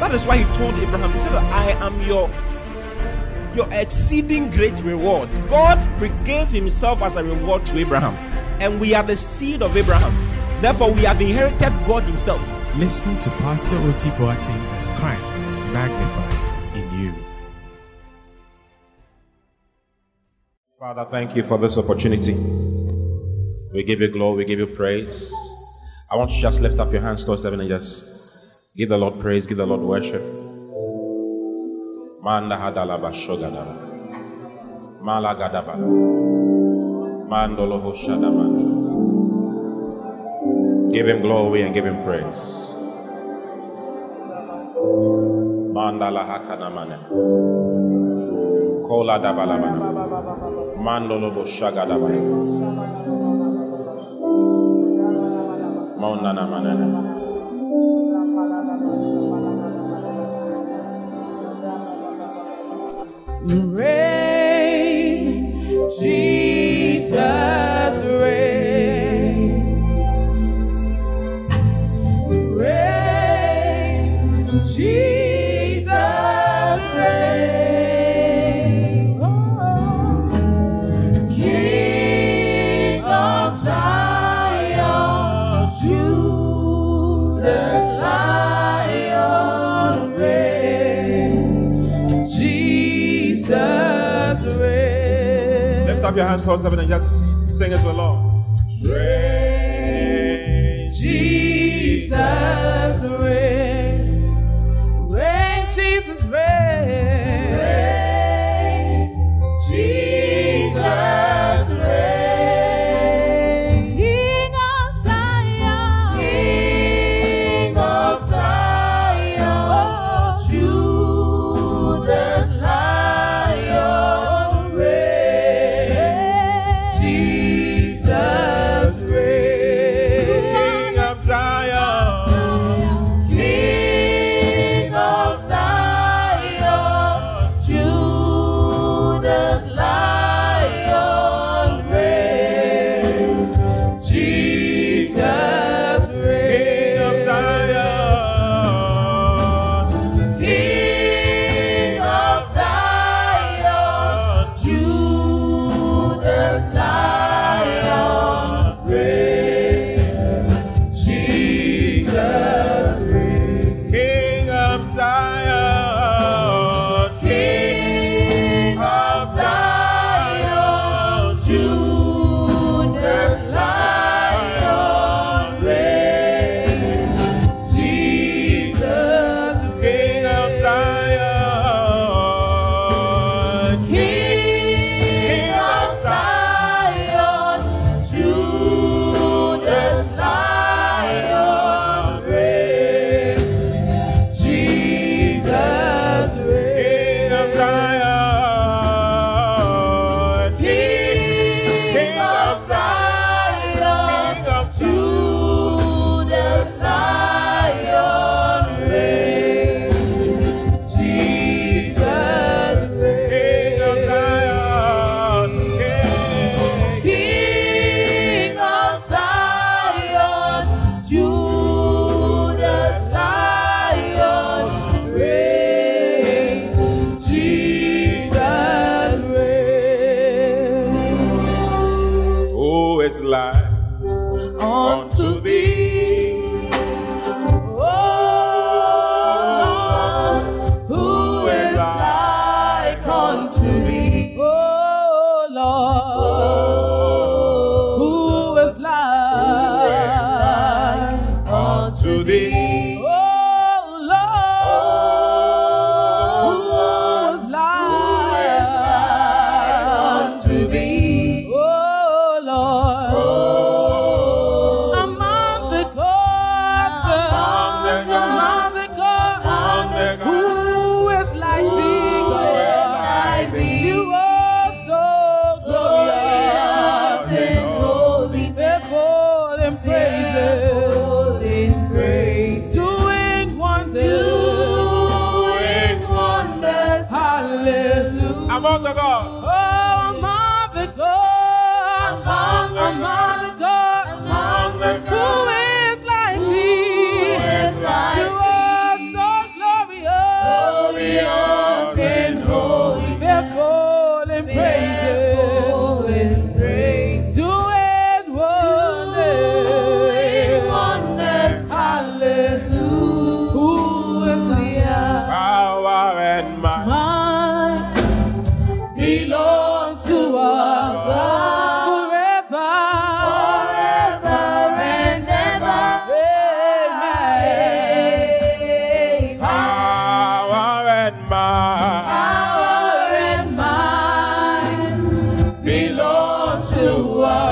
that is why He told Abraham, He said, I am your your exceeding great reward. God gave Himself as a reward to Abraham, and we are the seed of Abraham. Therefore, we have inherited God Himself. Listen to Pastor Oti Boateng as Christ is magnified in you. Father, thank you for this opportunity. We give you glory, we give you praise. I want you to just lift up your hands towards heaven and just give the Lord praise, give the Lord worship. Manda hadalaba shogadaba. Mala gadaba. Mandolo hoshadamanda. Give him glory and give him praise. Mandala hakanamane. Kola dabalamana. Mandolo boshagadaba. Maunana manene. Reign, Jesus, towards heaven and just sing it to the Lord. Jesus.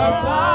Our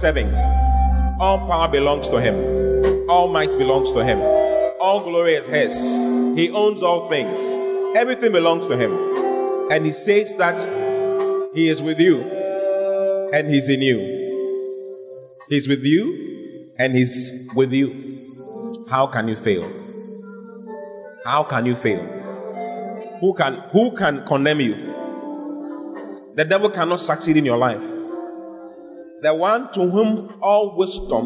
serving. All power belongs to Him, all might belongs to Him, all glory is His. He owns all things, everything belongs to Him. And He says that He is with you and He's in you. He's with you and He's with you. How can you fail? How can you fail? Who can who can condemn you? The devil cannot succeed in your life the one to whom all wisdom,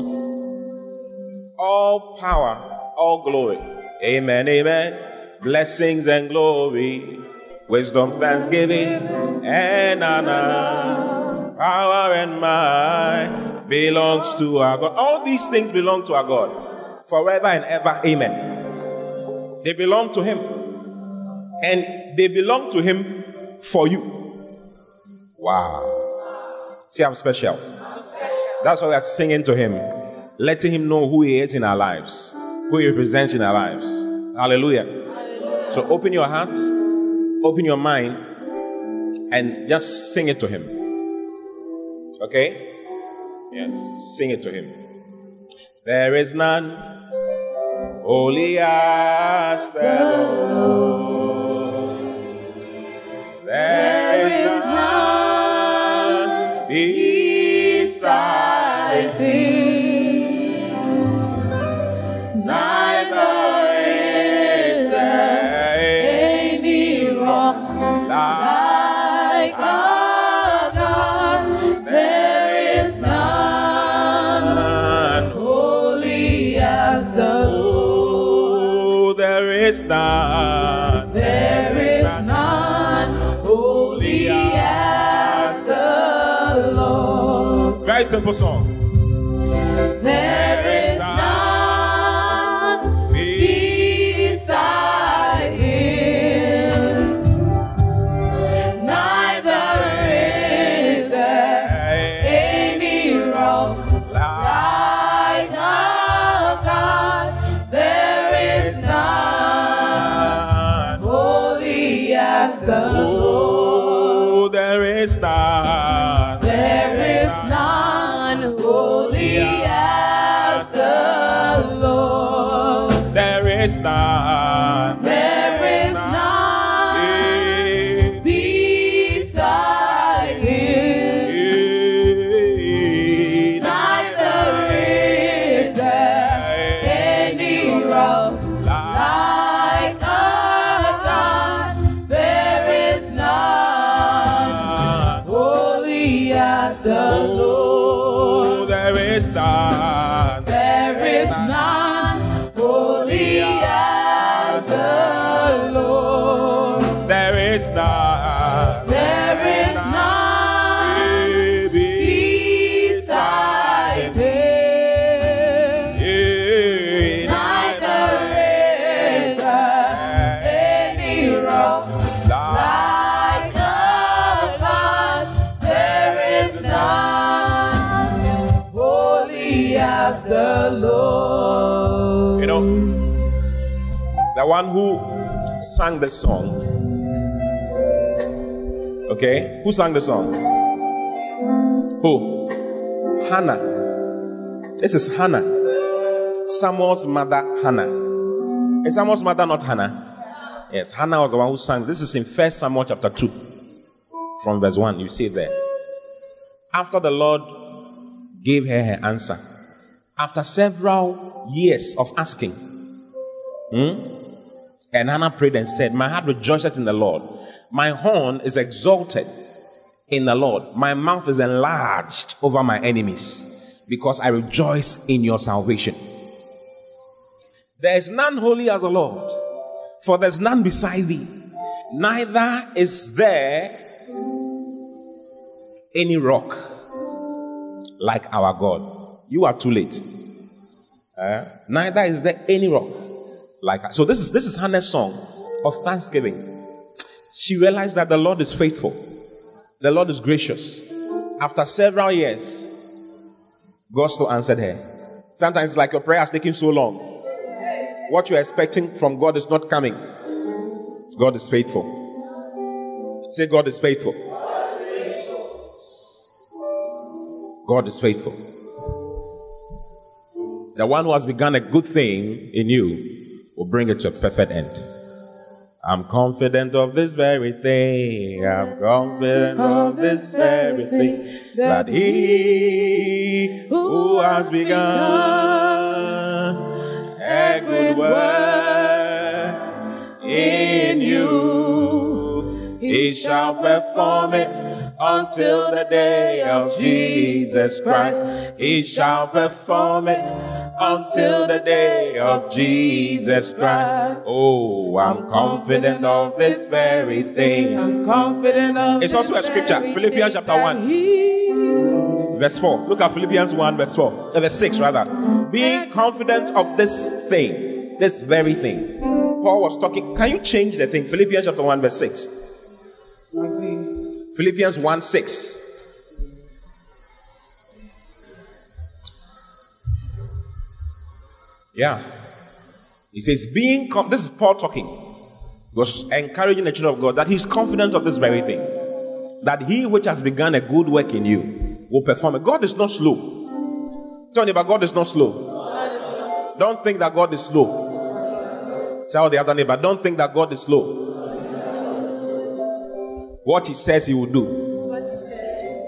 all power, all glory. Amen, amen. Blessings and glory, wisdom, thanksgiving, and honor, power and might belongs to our God. All these things belong to our God forever and ever. Amen. They belong to Him. And they belong to Him for you. Wow. See, I'm special. That's why we are singing to Him, letting Him know who He is in our lives, who He represents in our lives. Hallelujah. So open your heart, open your mind, and just sing it to Him. Okay? Yes, sing it to Him. There is none holy as the Lord. There is none besides Him. Neither is there Any rock like like God, there is none none. holy as the Lord. There is none. There is none holy as the Lord. Very simple song. Sang the song. Okay, who sang the song? Who? Hannah. This is Hannah. Samuel's mother, Hannah. Is Samuel's mother not Hannah? Yes, Hannah was the one who sang. This is in First Samuel chapter 2, from verse 1. You see there. After the Lord gave her her answer, after several years of asking, hmm, and Hannah prayed and said, My heart rejoiceth in the Lord. My horn is exalted in the Lord. My mouth is enlarged over my enemies because I rejoice in your salvation. There is none holy as the Lord, for there's none beside thee. Neither is there any rock like our God. You are too late. Uh, neither is there any rock like so. This is this is Hannah's song of thanksgiving. She realized that the Lord is faithful, the Lord is gracious. After several years, God still answered her. Sometimes it's like your prayer is taking so long. What you're expecting from God is not coming. God is faithful. Say, God is faithful. God is faithful. The one who has begun a good thing in you will bring it to a perfect end. I'm confident of this very thing. I'm confident of this very thing that he who has begun a good work in you, he shall perform it until the day of Jesus Christ. He shall perform it until the day of Jesus Christ. Oh, I'm confident of this very thing. I'm confident of It's also a scripture, Philippians chapter 1. Verse 4. Look at Philippians 1, verse 4. Uh, verse 6, rather. Being confident of this thing, this very thing. Paul was talking. Can you change the thing? Philippians chapter 1, verse 6. Philippians 1 6. Yeah. He says, being, com- this is Paul talking. He was encouraging the children of God that he's confident of this very thing. That he which has begun a good work in you will perform it. God is not slow. Tell me about God is not slow. Don't think that God is slow. Tell the other neighbor, don't think that God is slow. What he says he will do,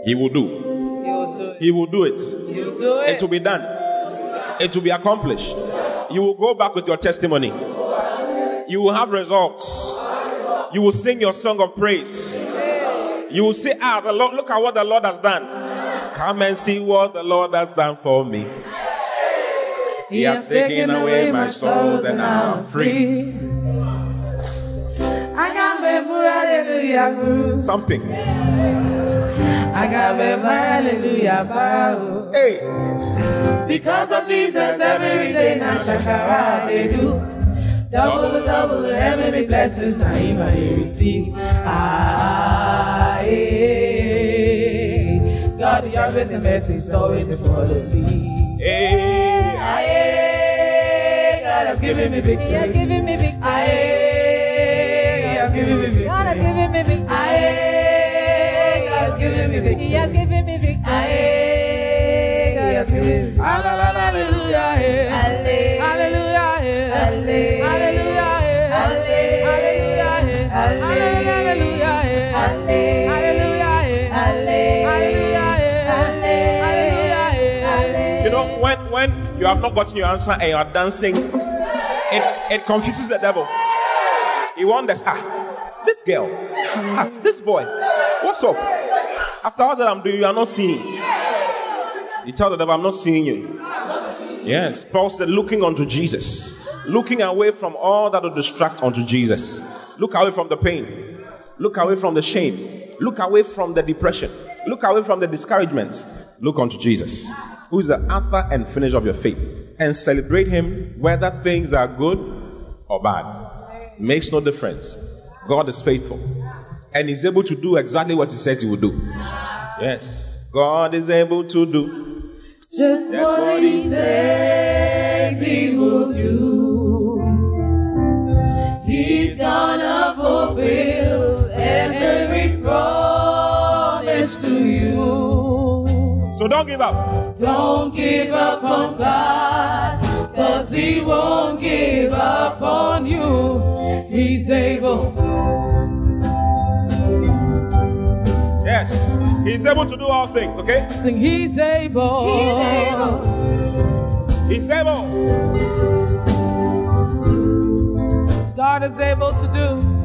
he will do. He'll do it. He will do it. He'll do It it. will be done. It will be accomplished. You will go back with your testimony. You will have results. You will sing your song of praise. You will say, Ah, the Lord, look at what the Lord has done. Come and see what the Lord has done for me. He has taken away my sorrows and now I'm free. I got me hallelujah, boo. Something. I got me hallelujah. Hey, Because of Jesus, every day now shakara they do. Double, the double, the heavenly blessings, now him I receive. Ah, eh. God, your grace and mercy is always before me. hey, Ah, eh. God, have given me victory. You're giving me victory. Ah, eh. Given me victory. God has given me victory. Ah, eh. God, have given me victory. He has given me victory. Aye, you know, when, when you have not gotten your answer and you are dancing, it, it confuses the devil. He wonders, ah, this girl, ah, this boy, what's up? After all that I'm doing, you are not seeing. You tell the devil, I'm not seeing you. Yes, Paul said, looking unto Jesus, looking away from all that will distract unto Jesus. Look away from the pain. Look away from the shame. Look away from the depression. Look away from the discouragements. Look unto Jesus, who is the author and finisher of your faith, and celebrate him whether things are good or bad. Makes no difference. God is faithful and he's able to do exactly what he says he will do. Yes, God is able to do Just That's what what he he says he will do. He's gonna fulfill every promise to you. So don't give up. Don't give up on God, cause he won't give up on you. He's able. He's able to do all things, okay? Sing, he's able. He's able. He's able. God is able to do.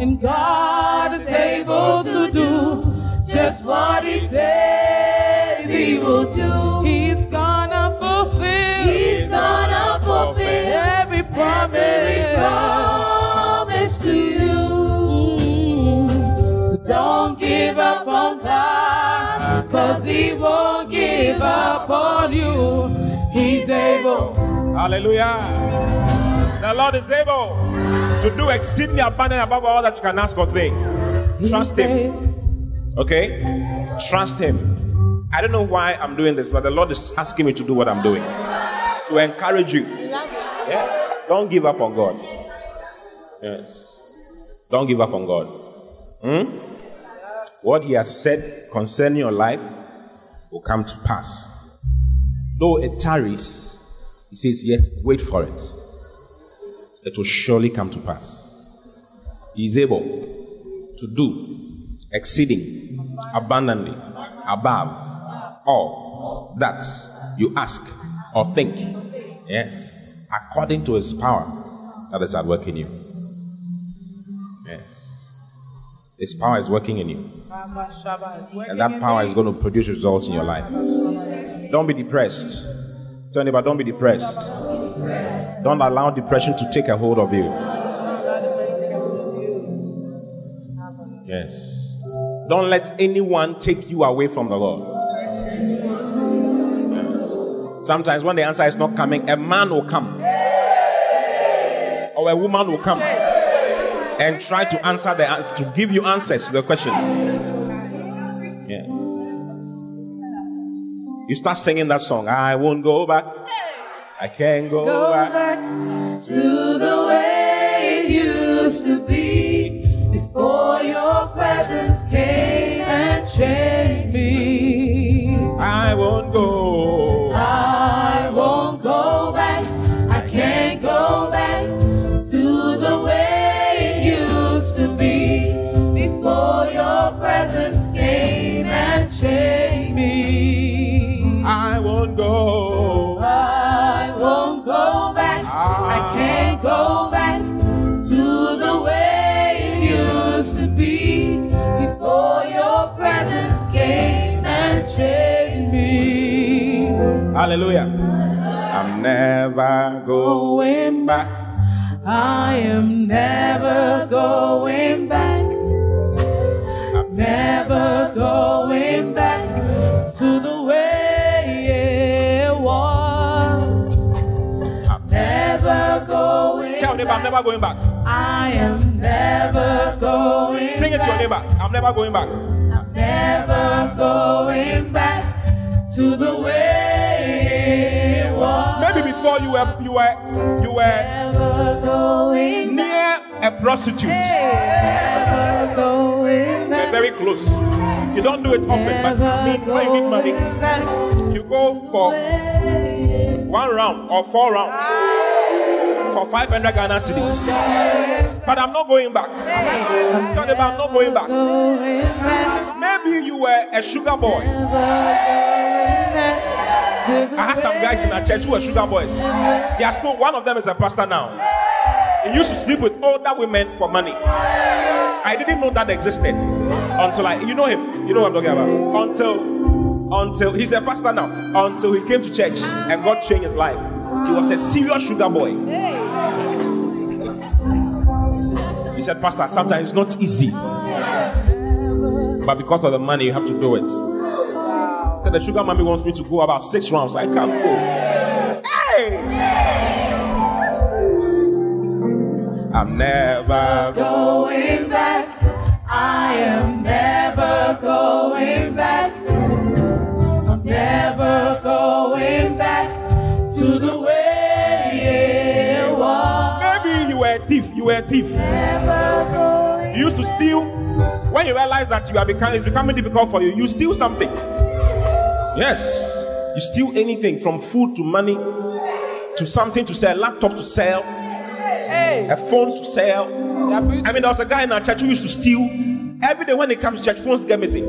And God is able to do just what He says He will do. He's gonna fulfill. He's gonna fulfill every promise. Every promise to you. Mm. So don't give up on God, cause He won't give up on you. He's able. Hallelujah. The Lord is able to do exceedingly abundant above all that you can ask or think. Trust Him. Okay? Trust Him. I don't know why I'm doing this, but the Lord is asking me to do what I'm doing. To encourage you. Yes. Don't give up on God. Yes. Don't give up on God. Hmm? What He has said concerning your life will come to pass. Though it tarries, He says, yet wait for it. It will surely come to pass. He is able to do exceeding abundantly above all that you ask or think. Yes, according to his power that is at work in you. Yes, his power is working in you, and that power is going to produce results in your life. Don't be depressed. Tell anybody, don't be depressed. Don't allow depression to take a hold of you. Yes. Don't let anyone take you away from the Lord. Sometimes when the answer is not coming, a man will come or a woman will come and try to answer the to give you answers to the questions. Yes. You start singing that song. I won't go back. I can't go, Go back. back to the way it used to be before your presence came and changed me. I won't go. Hallelujah. I'm never going back. I am never going back. I'm Never going back to the way it was. Never going Tell neighbor, I'm never going back. I am never going Sing it to your neighbor. I'm never going back. I'm never going back to the way it was. Maybe before you were you were you were near a prostitute. You're very close. You don't do it often, but I mean when you need money, you go for one round or four rounds for 500 Ghana cedis. But I'm not going back. Tell them I'm not going back. Going back. Maybe you were a sugar boy. I had some guys in our church who were sugar boys. They are still one of them is a pastor now. He used to sleep with older women for money. I didn't know that existed until I, you know him, you know what I'm talking about. Until, until he's a pastor now. Until he came to church and God changed his life. He was a serious sugar boy. He said, Pastor, sometimes it's not easy. But because of the money, you have to do it. Said the sugar mommy wants me to go about six rounds. I can't go. Hey! I'm never going back. I am never going back. Were a thief. You used to steal. When you realize that you are becoming, it's becoming difficult for you, you steal something. Yes. You steal anything from food to money to something to sell, laptop to sell, Hey, a phone to sell. I mean, there was a guy in our church who used to steal. Every day when he comes to church, phones get missing.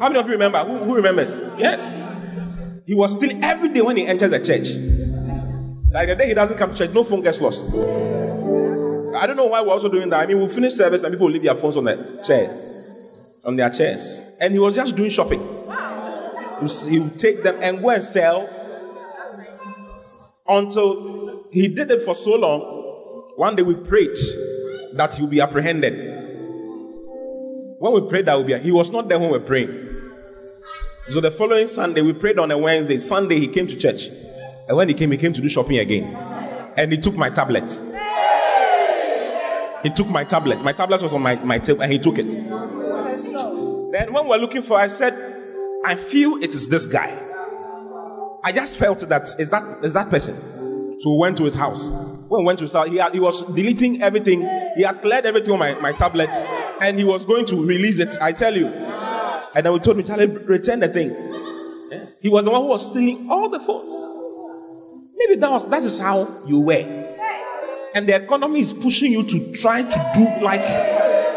How many of you remember? Who, who remembers? Yes. He was stealing every day when he enters the church. Like the day he doesn't come to church, no phone gets lost. I don't know why we're also doing that. I mean, we'll finish service and people leave their phones on the chair, on their chairs. And he was just doing shopping. He would- take them and go and sell until he did it for so long. One day we prayed that he will be apprehended. When we prayed that would be, he was not there when we were praying. So the following Sunday we prayed on a Wednesday. Sunday he came to church, and when he came, he came to do shopping again, and he took my tablet. He took my tablet. My tablet was on my, my table, and he took it. Then when we were looking for, I said, I feel it is this guy. I just felt that is that is that person. So we went to his house. When we went to his house, he, had, he was deleting everything. He had cleared everything on my, my tablet, and he was going to release it. I tell you. And then we told me, Charlie, return the thing. Yes. He was the one who was stealing all the phones. Maybe that was that is how you were. And the economy is pushing you to try to do like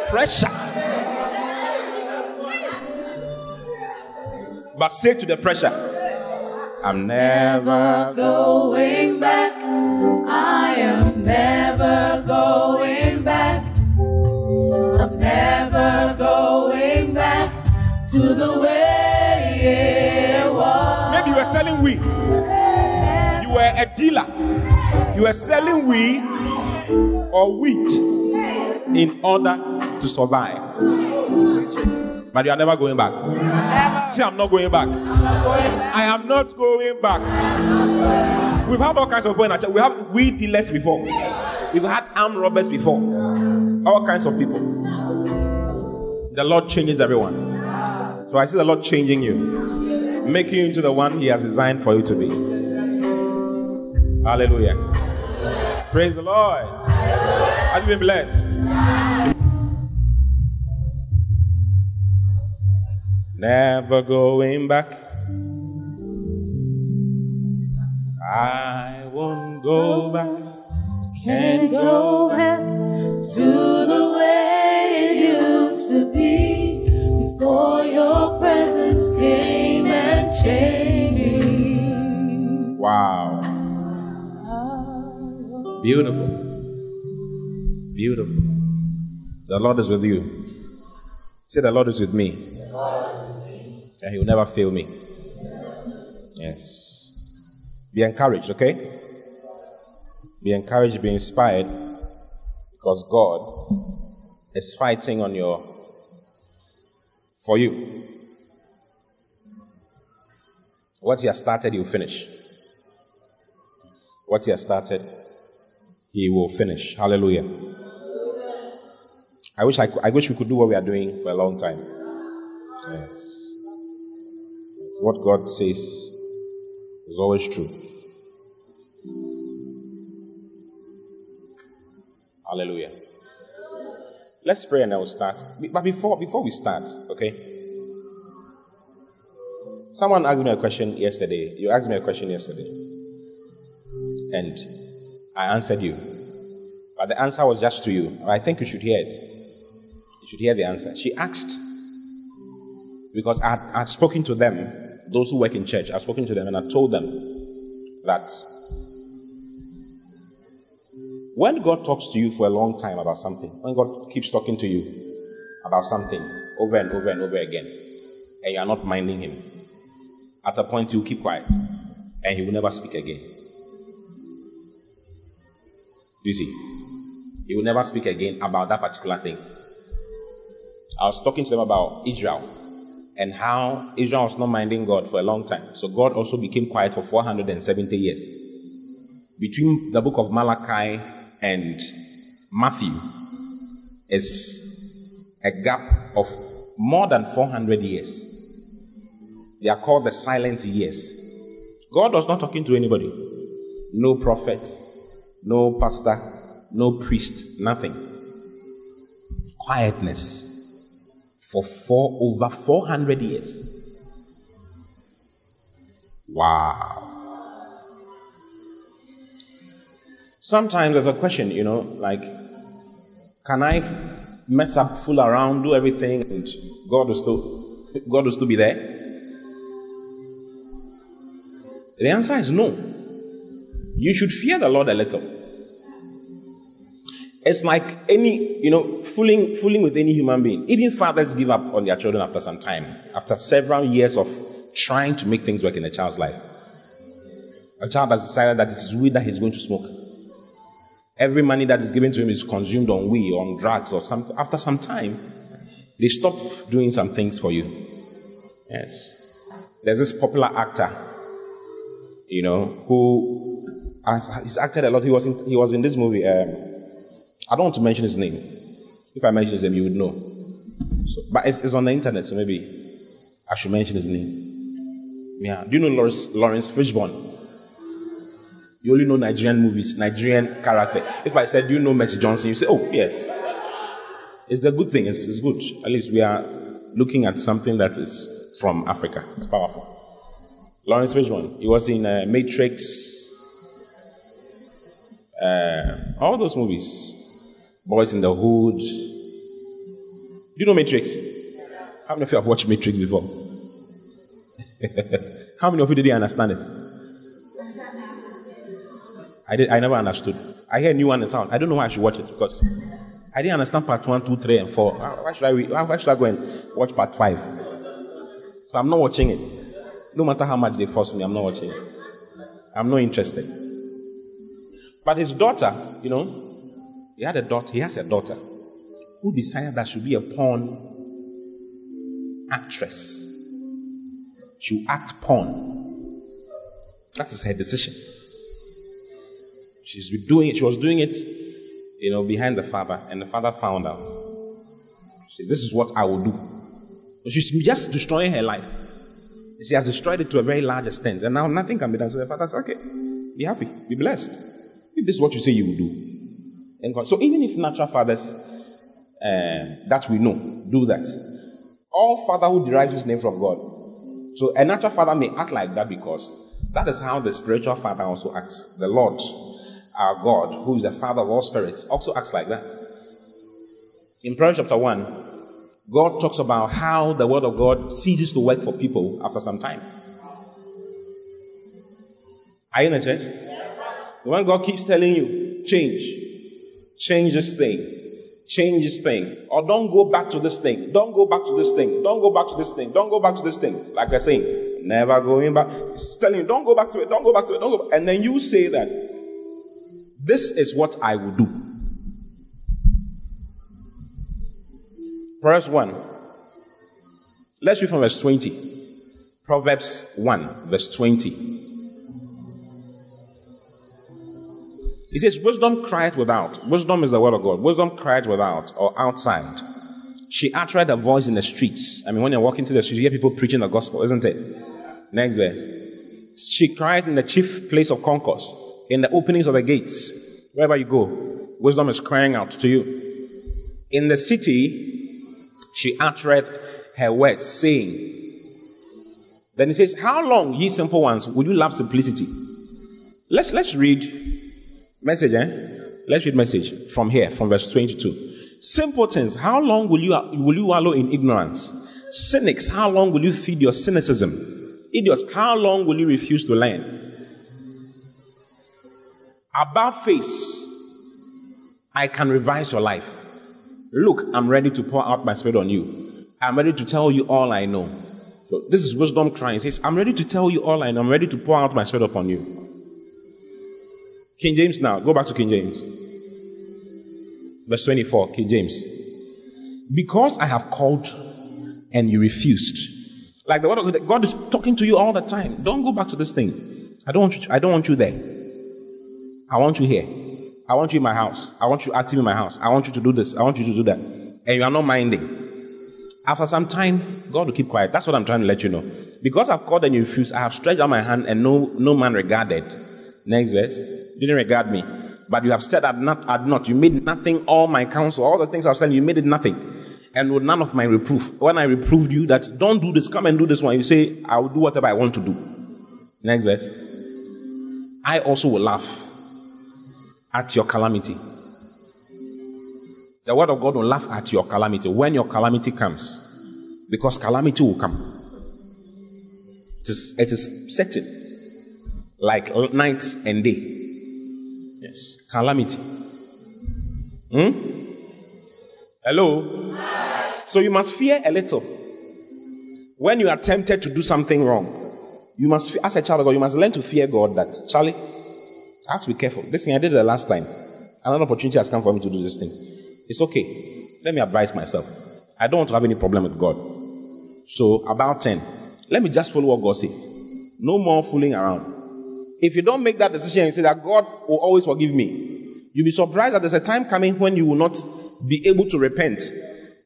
pressure. But say to the pressure, I'm never going back. I am never going back. I'm never going back to the way a dealer. You are selling weed or wheat in order to survive. But you are never going back. See, I'm not going back. I am not going back. We've had all kinds of people in our church. We have weed dealers before. We've had armed robbers before. All kinds of people. The Lord changes everyone. So I see the Lord changing you making you into the one He has designed for you to be. Hallelujah. Praise the Lord. Have you been blessed? Never going back. I won't go back. Can't go back to the way it used to be before your presence came and changed me. Wow. Beautiful. Beautiful. The Lord is with you. Say, The Lord is with me. And He will never fail me. Yes. Be encouraged, okay? Be encouraged, be inspired, because God is fighting on your for you. What He has started, He will finish. What He has started, He will finish. Hallelujah. I wish I, cou- I wish we could do what we are doing for a long time. Yes. It's what God says is always true. Hallelujah. Let's pray and then we'll start. But before before we start, okay? Someone asked me a question yesterday. You asked me a question yesterday. And I answered you. But the answer was just to you. I think you should hear it. You should hear the answer. She asked, because I had, I spoken to them, those who work in church, I've spoken to them and I told them that when God talks to you for a long time about something, when God keeps talking to you about something over and over and over again, and you are not minding Him, at a point you keep quiet and He will never speak again. You see? He will never speak again about that particular thing. I was talking to them about Israel and how Israel was not minding God for a long time. So God also became quiet for 470 years. Between the book of Malachi and Matthew is a gap of more than 400 years. They are called the silent years. God was not talking to anybody. No prophet, no pastor, no priest, nothing. Quietness for four over 400 years. Wow. Sometimes there's a question, you know, like, can I mess up, fool around, do everything, and God will still, God will still be there? The answer is no. You should fear the Lord a little. It's like any, you know, fooling, fooling with any human being. Even fathers give up on their children after some time, after several years of trying to make things work in a child's life. A child has decided that it is weed that he's going to smoke. Every money that is given to him is consumed on weed, on drugs, or something. After some time, they stop doing some things for you. Yes. There's this popular actor you know, who he's acted a lot. He was in, he was in this movie. Um, I don't want to mention his name. If I mention his name, you would know. So, but it's, it's, on the internet, so maybe I should mention his name. Yeah. Do you know Lawrence, Laurence Fishburne? You only know Nigerian movies, Nigerian character. If I said, Do you know Mercy Johnson? You say, Oh, yes. It's a good thing. It's, it's good. At least we are looking at something that is from Africa. It's powerful. Laurence Fishburne. He was in uh, Matrix. Uh, all those movies. Boys in the Hood. Do you know Matrix? How many of you have watched Matrix before? How many of you didn't understand it? I did. I never understood. I hear new one sound. I don't know why I should watch it because I didn't understand part one, two, three, and four. Why should I? Why should I go and watch part five? So I'm not watching it. No matter how much they force me, I'm not watching. it. I'm not interested. But his daughter, you know, he had a daughter, he has a daughter who decided that she'll be a porn actress. She'll act porn. That is her decision. She's been doing it, she was doing it, you know, behind the father, and the father found out. She says, This is what I will do. She's just destroying her life. She has destroyed it to a very large extent, and now nothing can be done. So the father says, Okay, be happy, be blessed. If this is what you say you will do. And God, so even if natural fathers uh, that we know do that, all fatherhood derives its name from God. So a natural father may act like that because that is how the spiritual father also acts. The Lord, our God, who is the father of all spirits, also acts like that. In Proverbs chapter 1, God talks about how the word of God ceases to work for people after some time. Are you in the church? When God keeps telling you, change, change this thing, change this thing, or don't go back to this thing, don't go back to this thing, don't go back to this thing, don't go back to this thing. Like I saying, never going back. It's telling you, don't go back to it, don't go back to it, don't go back. And then you say that, this is what I will do. Verse 1. Let's read from verse 20. Proverbs 1, verse 20. He says, Wisdom cried without. Wisdom is the word of God. Wisdom cried without or outside. She uttered a voice in the streets. I mean, when you're walking through the streets, you hear people preaching the gospel, isn't it? Next verse. She cried in the chief place of concourse, in the openings of the gates. Wherever you go, wisdom is crying out to you. In the city, she uttered her words, saying, Then he says, How long, ye simple ones, will you love simplicity? Let's let's read message, eh? Let's read message from here, from verse 22. Simpletons, how long will you will you wallow in ignorance? Cynics, how long will you feed your cynicism? Idiots, how long will you refuse to learn? About face, I can revise your life. Look, I'm ready to pour out my spirit on you. I'm ready to tell you all I know. So this is wisdom crying. It says, I'm ready to tell you all I know. I'm ready to pour out my spirit upon you. King James now. Go back to King James. Verse 24, King James. Because I have called and you refused. Like the word of God is talking to you all the time. Don't go back to this thing. I don't want you, I don't want you there. I want you here. I want you in my house. I want you active in my house. I want you to do this. I want you to do that. And you are not minding. After some time, God will keep quiet. That's what I'm trying to let you know. Because I've called and you refused, I have stretched out my hand and no, no man regarded. Next verse. Didn't regard me. But you have said I'd not, I'd not. You made nothing all my counsel, all the things I've said, you made it nothing. And with none of my reproof. When I reproved you that don't do this, come and do this one, you say, I will do whatever I want to do. Next verse. I also will laugh at your calamity. The word of God will laugh at your calamity when your calamity comes. Because calamity will come. It is, it is certain. Like night and day. Yes. Calamity. Hmm? Hello? So you must fear a little. When you are tempted to do something wrong, you must, as a child of God, you must learn to fear God that, Charlie, I have to be careful. This thing I did the last time. Another opportunity has come for me to do this thing. It's okay. Let me advise myself. I don't want to have any problem with God. So, about 10, let me just follow what God says. No more fooling around. If you don't make that decision and say that God will always forgive me, you'll be surprised that there's a time coming when you will not be able to repent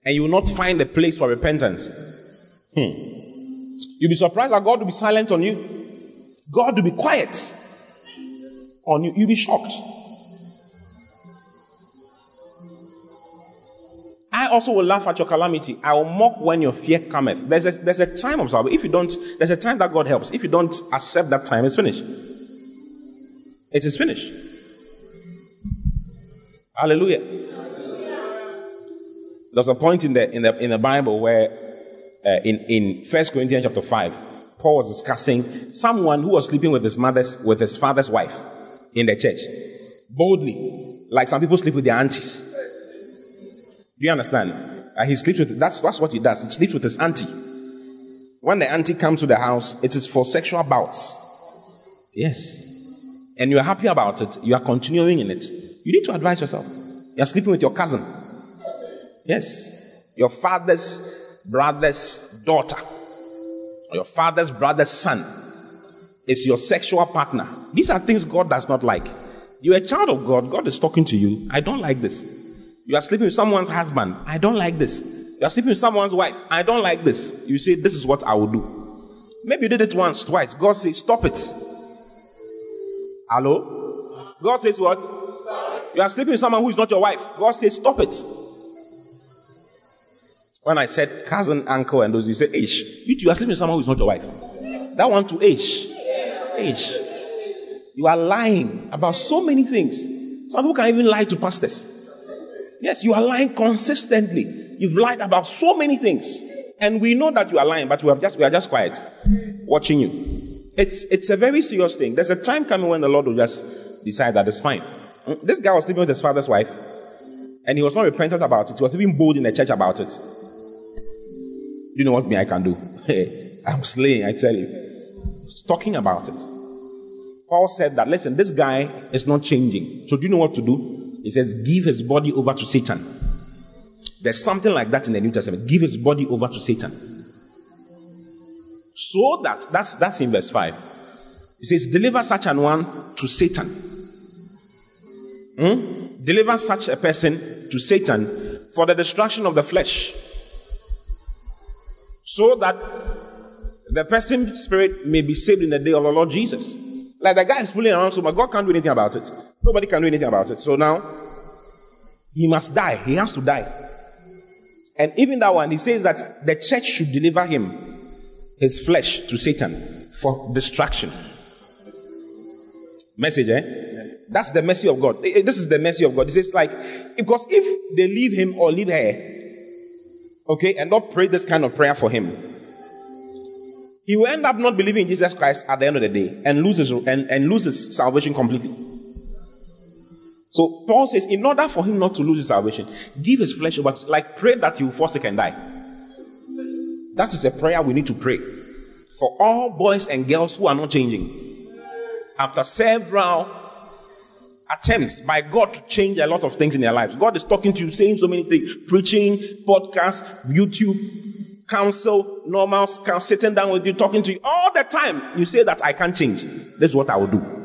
and you will not find a place for repentance. Hmm. You'll be surprised that God will be silent on you. God will be quiet on you. You'll be shocked. I also will laugh at your calamity. I will mock when your fear cometh. There's a, there's a time of salvation. If you don't, there's a time that God helps. If you don't accept that time, it's finished. It is finished. Hallelujah. There's a point in the in the in the Bible where uh, in in First Corinthians chapter five, Paul was discussing someone who was sleeping with his mother's with his father's wife in the church boldly, like some people sleep with their aunties. Do you understand? Uh, he sleeps with that's that's what he does. He sleeps with his auntie. When the auntie comes to the house, it is for sexual bouts. Yes. And you are happy about it, you are continuing in it. You need to advise yourself. You are sleeping with your cousin. Yes. Your father's brother's daughter. Your father's brother's son is your sexual partner. These are things God does not like. You're a child of God. God is talking to you. I don't like this. You are sleeping with someone's husband. I don't like this. You are sleeping with someone's wife. I don't like this. You say, This is what I will do. Maybe you did it once, twice. God says, Stop it. Hello? God says, What? You are sleeping with someone who is not your wife. God says, Stop it. When I said cousin, uncle, and those, you say, Ish. You two are sleeping with someone who is not your wife. That one to Ish. Ish. You are lying about so many things. Some people can even lie to pastors. Yes, you are lying consistently. You've lied about so many things. And we know that you are lying, but we, have just, we are just quiet, watching you. It's, it's a very serious thing. There's a time coming when the Lord will just decide that it's fine. Mm, this guy was sleeping with his father's wife, and he was not repentant about it. He was even bold in the church about it. You know what me I can do? I'm slaying, I tell you. He's talking about it. Paul said that, listen, this guy is not changing. So do you know what to do? He says, give his body over to Satan. There's something like that in the New Testament. Give his body over to Satan. So that, that's, that's in verse 5. He says, deliver such an one to Satan. Hmm? Deliver such a person to Satan for the destruction of the flesh. So that the person's spirit may be saved in the day of the Lord Jesus. Like the guy is fooling around so much, God can't do anything about it. Nobody can do anything about it. So now, he must die. He has to die. And even that one, he says that the church should deliver him, his flesh, to Satan for destruction. Message, eh? That's the mercy of God. Eh, This is the mercy of God. He says, like, because if they leave him or leave her, okay, and not pray this kind of prayer for him, he will end up not believing in Jesus Christ at the end of the day and loses and, and loses salvation completely. So Paul says, in order for him not to lose his salvation, give his flesh over, like pray that he will forsake and die. That is a prayer we need to pray for all boys and girls who are not changing. After several attempts by God to change a lot of things in their lives. God is talking to you, saying so many things, preaching, podcast, YouTube, counsel, normal, sitting down with you, talking to you all the time. You say that I can't change. This is what I will do.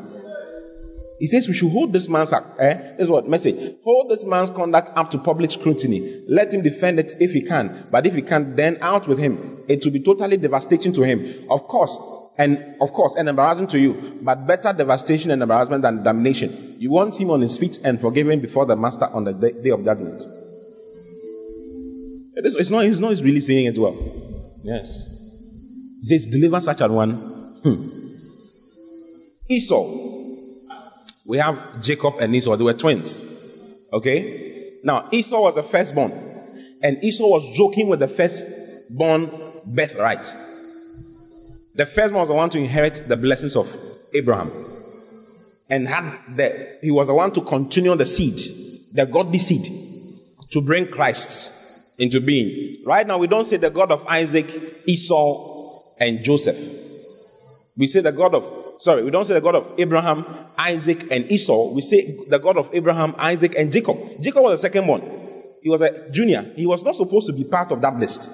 He says we should hold this man's act. Eh? This is what message. Hold this man's conduct up to public scrutiny. Let him defend it if he can. But if he can't, then out with him. It will be totally devastating to him. Of course, and of course, and embarrassing to you, but better devastation and embarrassment than damnation. You want him on his feet and forgive him before the master on the day, day of judgment. It is, it's not, he's not really saying it well. Yes. He says, deliver such an one. Hmm. Esau. We have Jacob and Esau. They were twins. Okay? Now, Esau was the firstborn. And Esau was joking with the firstborn birthright. The firstborn was the one to inherit the blessings of Abraham. And had the, he was the one to continue the seed, the godly seed, to bring Christ into being. Right now, we don't say the God of Isaac, Esau, and Joseph. We say the God of sorry, we don't say the God of Abraham, Isaac, and Esau. We say the God of Abraham, Isaac, and Jacob. Jacob was the second one. He was a junior. He was not supposed to be part of that list.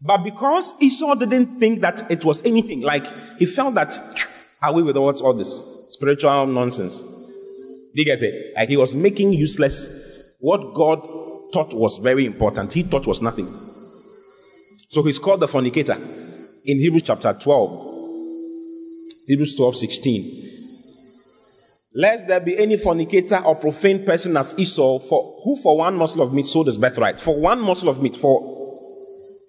But because Esau didn't think that it was anything, like he felt that away with what's all this spiritual nonsense. Do you get it? Like he was making useless what God thought was very important. He thought was nothing. So he's called the fornicator in Hebrews chapter 12. Hebrews 12, 16. Lest there be any fornicator or profane person as Esau, for who for one morsel of meat sold his birthright. For one morsel of meat, for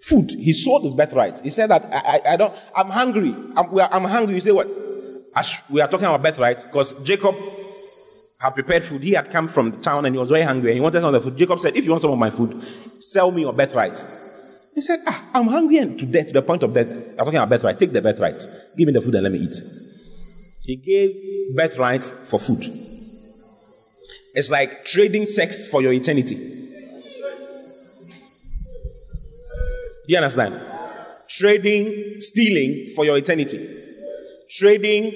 food, he sold his birthright. He said that I, I, I don't, I'm hungry. I'm, are, I'm hungry. You say what? As we are talking about birthright because Jacob had prepared food. He had come from town and he was very hungry and he wanted some of the food. Jacob said, if you want some of my food, sell me your birthright. He said, ah, I'm hungry and to death, to the point of death. I'm talking about birthright. Take the birthright. Give me the food and let me eat. He gave birthright for food. It's like trading sex for your eternity. You understand? Trading, stealing for your eternity. Trading,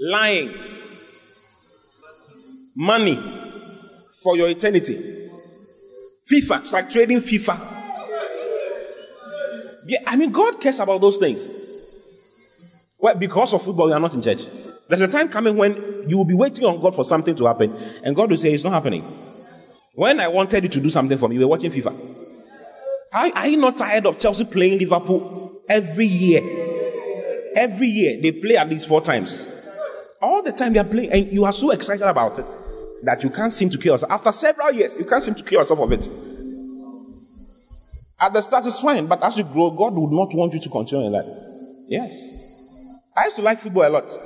lying, money for your eternity. FIFA, it's like trading FIFA. Yeah, I mean, God cares about those things. Well, because of football, you are not in church. There's a time coming when you will be waiting on God for something to happen, and God will say, It's not happening. When I wanted you to do something for me, you were watching FIFA. Are, are you not tired of Chelsea playing Liverpool every year? Every year, they play at least four times. All the time they are playing, and you are so excited about it that you can't seem to cure yourself. After several years, you can't seem to cure yourself of it. At the start, it's fine, but as you grow, God would not want you to continue in that. Yes. I used to like football a lot.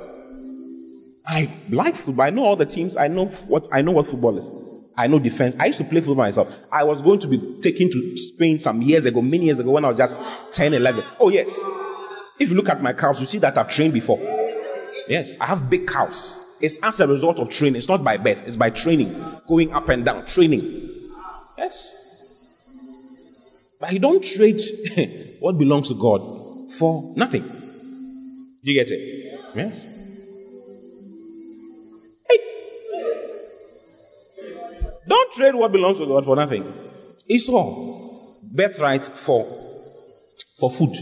I like football. I know all the teams. I know what I know what football is. I know defense. I used to play football myself. I was going to be taken to Spain some years ago, many years ago, when I was just 10, 11. Oh, yes. If you look at my calves, you see that I've trained before. Yes, I have big calves. It's as a result of training. It's not by birth, it's by training. Going up and down, training. Yes. But you don't trade what belongs to God for nothing. Do you get it? Yes. Hey. Don't trade what belongs to God for nothing. It's Esau, birthright for, for food.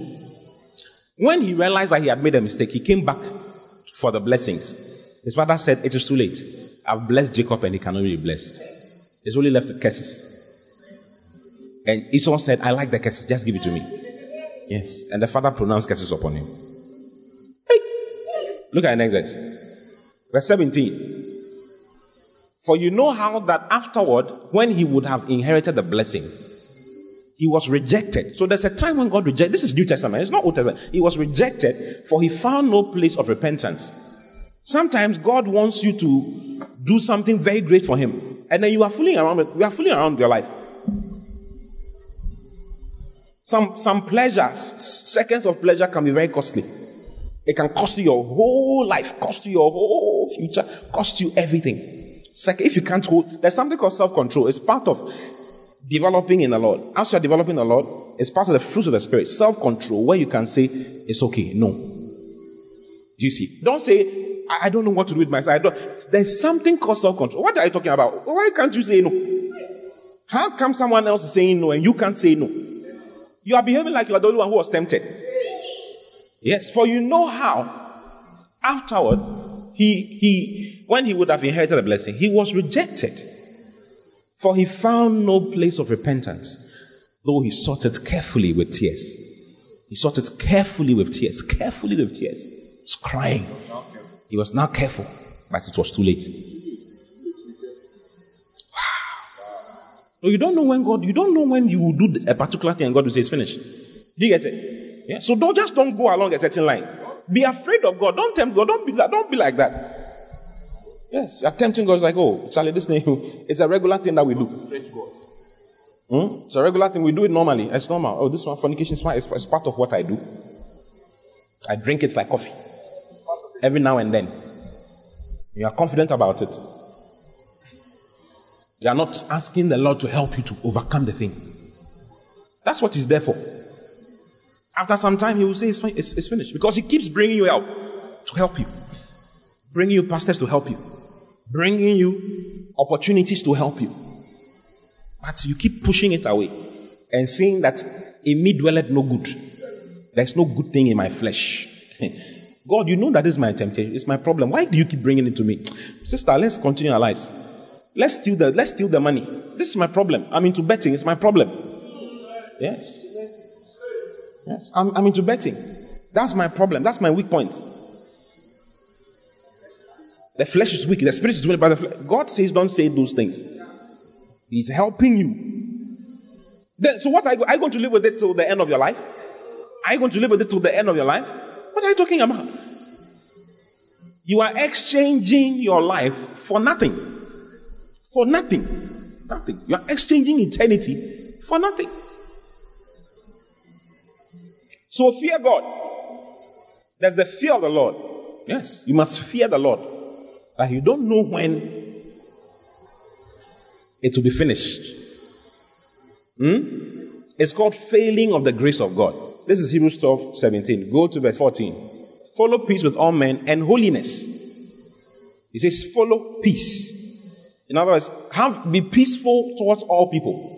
When he realized that he had made a mistake, he came back for the blessings. His father said, It is too late. I've blessed Jacob and he cannot be blessed. He's only left with curses. And Esau said, I like the curses, just give it to me. Yes. And the father pronounced curses upon him. Hey. Look at the next verse. Verse 17. For you know how that afterward, when he would have inherited the blessing, he was rejected. So there's a time when God rejected. This is New Testament. It's not Old Testament. He was rejected, for he found no place of repentance. Sometimes God wants you to do something very great for him, and then you are fooling around. With, we are fooling around your life. Some, some pleasures, seconds of pleasure can be very costly. It can cost you your whole life, cost you your whole future, cost you everything. Second, if you can't hold, there's something called self-control. It's part of developing in the Lord. As you're developing the Lord, it's part of the fruit of the Spirit. Self-control, where you can say, it's okay, no. Do you see? Don't say, I, I don't know what to do with myself. There's something called self control. What are you talking about? Why can't you say no? How come someone else is saying no and you can't say no? You are behaving like you are the only one who was tempted. Yes, for you know how afterward he he when he would have inherited the blessing, he was rejected. For he found no place of repentance, though he sought it carefully with tears. He sought it carefully with tears, carefully with tears. He was crying. He was not careful, but it was too late. So you don't know when God, you don't know when you will do a particular thing and God will say it's finished. Do you get it? Yeah. So don't just don't go along a certain line. Be afraid of God. Don't tempt God. Don't be like, don't be like that. Yes, you're tempting God. It's like, oh, Charlie, this thing, it's a regular thing that we do. Hmm? It's a regular thing. We do it normally. It's normal. Oh, this one, fornication is it's part of what I do. I drink it like coffee. Every now and then. You are confident about it. You are not asking the Lord to help you to overcome the thing. That's what He's there for. After some time, He will say, it's, it's, it's finished. Because He keeps bringing you out to help you, bringing you pastors to help you, bringing you opportunities to help you. But you keep pushing it away and saying that in me dwelleth no good. There's no good thing in my flesh. God, you know that is my temptation. It's my problem. Why do you keep bringing it to me? Sister, let's continue our lives. Let's steal the, let's steal the money. This is my problem. I'm into betting. It's my problem. Yes. Yes. I'm, I'm into betting. That's my problem. That's my weak point. The flesh is weak. The spirit is weak. But the flesh. God says, don't say those things. He's helping you. Then, so what are you, are you going to live with it till the end of your life? Are you going to live with it till the end of your life? What are you talking about? You are exchanging your life for nothing. For nothing. Nothing. You are exchanging eternity for nothing. So fear God. There's the fear of the Lord. Yes, you must fear the Lord. But you don't know when it will be finished. Hmm? It's called failing of the grace of God. This is Hebrews 12 17. Go to verse 14. Follow peace with all men and holiness. He says, follow peace. In other words, have be peaceful towards all people.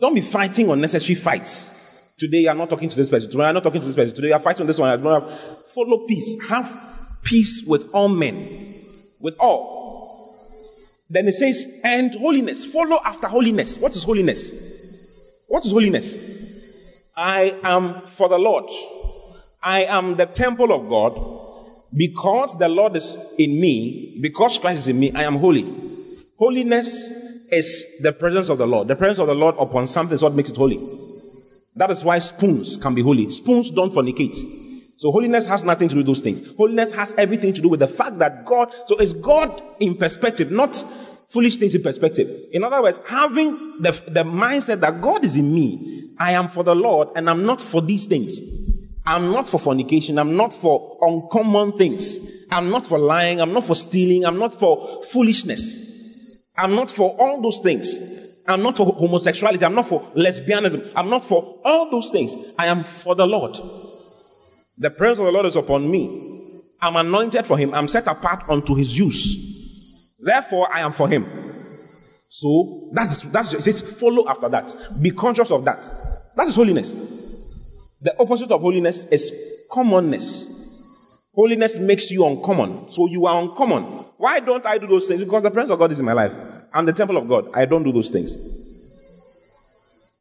Don't be fighting unnecessary fights. Today you are not talking to this person. Today you are not talking to this person. Today you are fighting this one. Have, follow peace. Have peace with all men. With all. Then it says, and holiness. Follow after holiness. What is holiness? What is holiness? I am for the Lord. I am the temple of God. Because the Lord is in me, because Christ is in me, I am holy. Holiness is the presence of the Lord. The presence of the Lord upon something is what makes it holy. That is why spoons can be holy. Spoons don't fornicate. So holiness has nothing to do with those things. Holiness has everything to do with the fact that God, so it's God in perspective, not foolish things in perspective. In other words, having the, the mindset that God is in me, I am for the Lord and I'm not for these things. I'm not for fornication. I'm not for uncommon things. I'm not for lying. I'm not for stealing. I'm not for foolishness. I'm not for all those things. I'm not for homosexuality. I'm not for lesbianism. I'm not for all those things. I am for the Lord. The presence of the Lord is upon me. I'm anointed for him. I'm set apart unto his use. Therefore, I am for him. So that's that's says follow after that. Be conscious of that. That is holiness. The opposite of holiness is commonness. Holiness makes you uncommon. So you are uncommon. Why don't I do those things? Because the presence of God is in my life. I'm the temple of God. I don't do those things.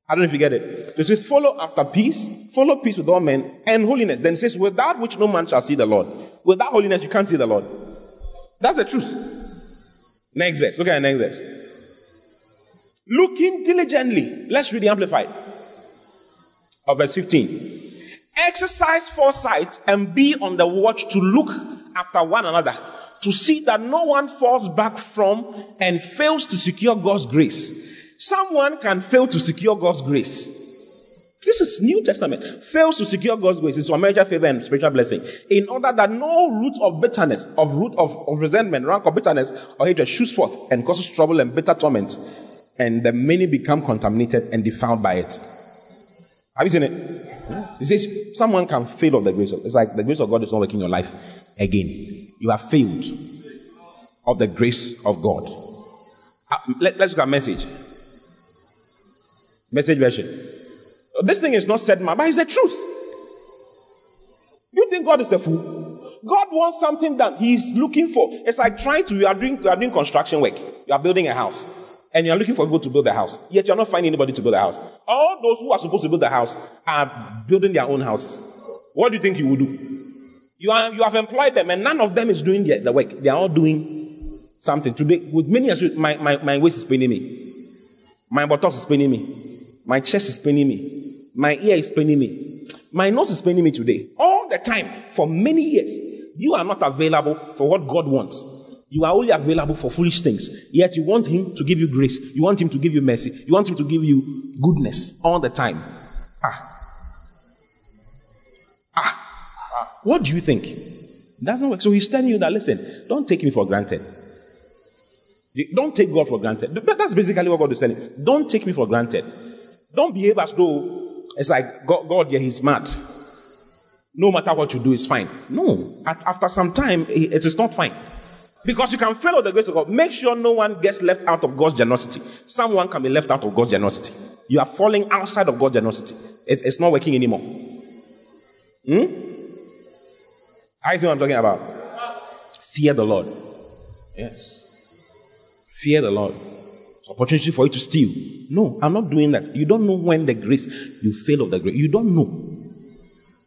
I don't know if you get it. It says, follow after peace, follow peace with all men, and holiness. Then it says, without which no man shall see the Lord. Without holiness, you can't see the Lord. That's the truth. Next verse. Look at the next verse. Looking diligently. Let's read the Amplified. Of verse 15. Exercise foresight and be on the watch to look after one another, to see that no one falls back from and fails to secure God's grace. Someone can fail to secure God's grace. This is New Testament. Fails to secure God's grace. It's a major favor and spiritual blessing. In order that no root of bitterness, of root of, of resentment, rank of bitterness, or hatred shoots forth and causes trouble and bitter torment, and the many become contaminated and defiled by it. Have you seen it? He says someone can fail of the grace of. It's like the grace of God is not working in your life again. you have failed of the grace of God. Uh, let, us look at message. Message version. This thing is not said, man, but it's the truth. You think God is a fool? God wants something done. He's looking for. It's like trying to. You are doing. You are doing construction work. You are building a house, and you are looking for people to build a house. Yet you are not finding anybody to build a house. All those who are supposed to build the house are building their own houses. What do you think you will do? You are. You have employed them, and none of them is doing the, the work. They are all doing something today. With many, my my my waist is paining me. My buttocks is paining me. My chest is paining me. My ear is paining me. My nose is paining me today. All the time, for many years, you are not available for what God wants. You are only available for foolish things. Yet you want Him to give you grace. You want Him to give you mercy. You want Him to give you goodness all the time. Ah. Ah. ah. What do you think? Doesn't work. So He's telling you that, listen, don't take me for granted. Don't take God for granted. That's basically what God is saying. Don't take me for granted. Don't behave as though it's like, God, God yeah, he's mad. No matter what you do, it's fine. No. At, after some time, it is not fine. Because you can follow the grace of God. Make sure no one gets left out of God's generosity. Someone can be left out of God's generosity. You are falling outside of God's generosity. It, it's not working anymore. Hmm? I see what I'm talking about. Fear the Lord. Yes. Fear the Lord opportunity for you to steal. No, I'm not doing that. You don't know when the grace, you fail of the grace. You don't know.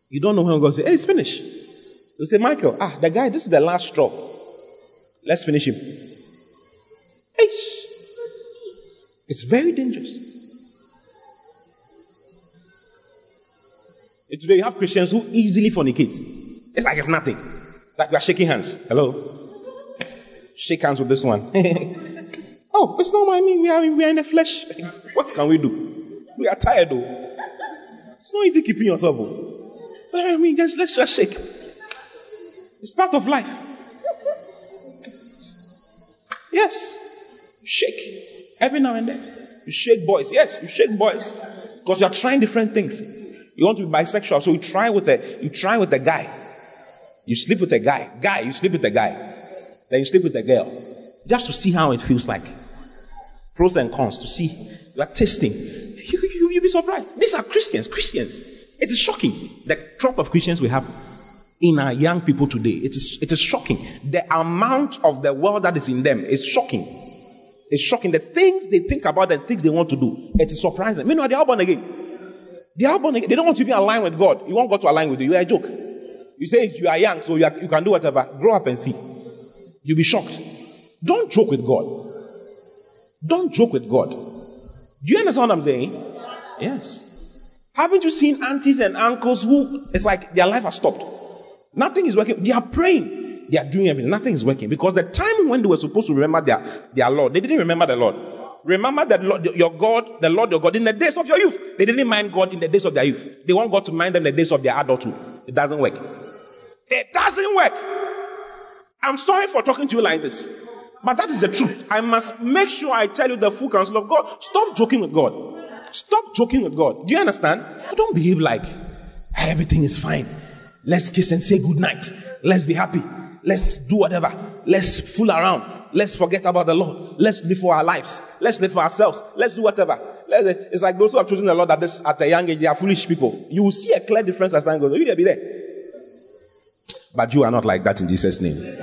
You don't know when God say, hey, it's finished. You say, Michael, ah, the guy, this is the last straw. Let's finish him. Eish. It's very dangerous. And today you have Christians who easily fornicate. It's like it's nothing. It's like we are shaking hands. Hello? Shake hands with this one. Oh, it's not I mean. We are, we are in the flesh. What can we do? We are tired though. It's not easy keeping yourself. But I mean, just, let's just shake. It's part of life. Yes. You shake. Every now and then. You shake boys. Yes, you shake boys. Because you're trying different things. You want to be bisexual, so you try with a you try with a guy. You sleep with a guy. Guy, you sleep with a guy. Then you sleep with a girl. Just to see how it feels like pros and cons to see. You are testing. You, you, you'll be surprised. These are Christians. Christians. It is shocking the crop of Christians we have in our young people today. It is, it is shocking. The amount of the world that is in them is shocking. It's shocking. The things they think about and things they want to do. It is surprising. Meanwhile, they are born again. They are born again. They don't want to be aligned with God. You want God to align with you. You are a joke. You say you are young, so you, are, you can do whatever. Grow up and see. You'll be shocked. Don't joke with God. Don't joke with God. Do you understand what I'm saying? Yes. Haven't you seen aunties and uncles who it's like their life has stopped? Nothing is working. They are praying. They are doing everything. Nothing is working. Because the time when they were supposed to remember their, their Lord, they didn't remember the Lord. Remember that Lord, your God, the Lord your God, in the days of your youth. They didn't mind God in the days of their youth. They want God to mind them in the days of their adulthood. It doesn't work. It doesn't work. I'm sorry for talking to you like this. But that is the truth. I must make sure I tell you the full counsel of God. Stop joking with God. Stop joking with God. Do you understand? Don't behave like everything is fine. Let's kiss and say good night. Let's be happy. Let's do whatever. Let's fool around. Let's forget about the Lord. Let's live for our lives. Let's live for ourselves. Let's do whatever. Let's, it's like those who have chosen the Lord at this at a young age. They are foolish people. You will see a clear difference as time goes. You will be there. But you are not like that in Jesus' name.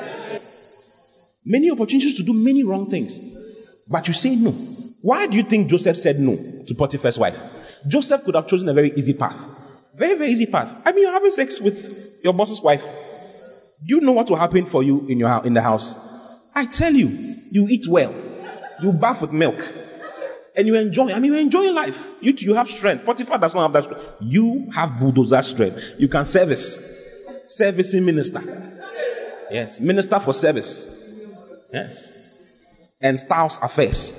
Many opportunities to do many wrong things. But you say no. Why do you think Joseph said no to Potiphar's wife? Joseph could have chosen a very easy path. Very, very easy path. I mean, you're having sex with your boss's wife. You know what will happen for you in your in the house? I tell you, you eat well, you bath with milk, and you enjoy. I mean, you enjoy life. You you have strength. Potiphar does not have that strength. You have bulldozer strength. You can service, servicing minister. Yes, minister for service. Yes. And styles affairs.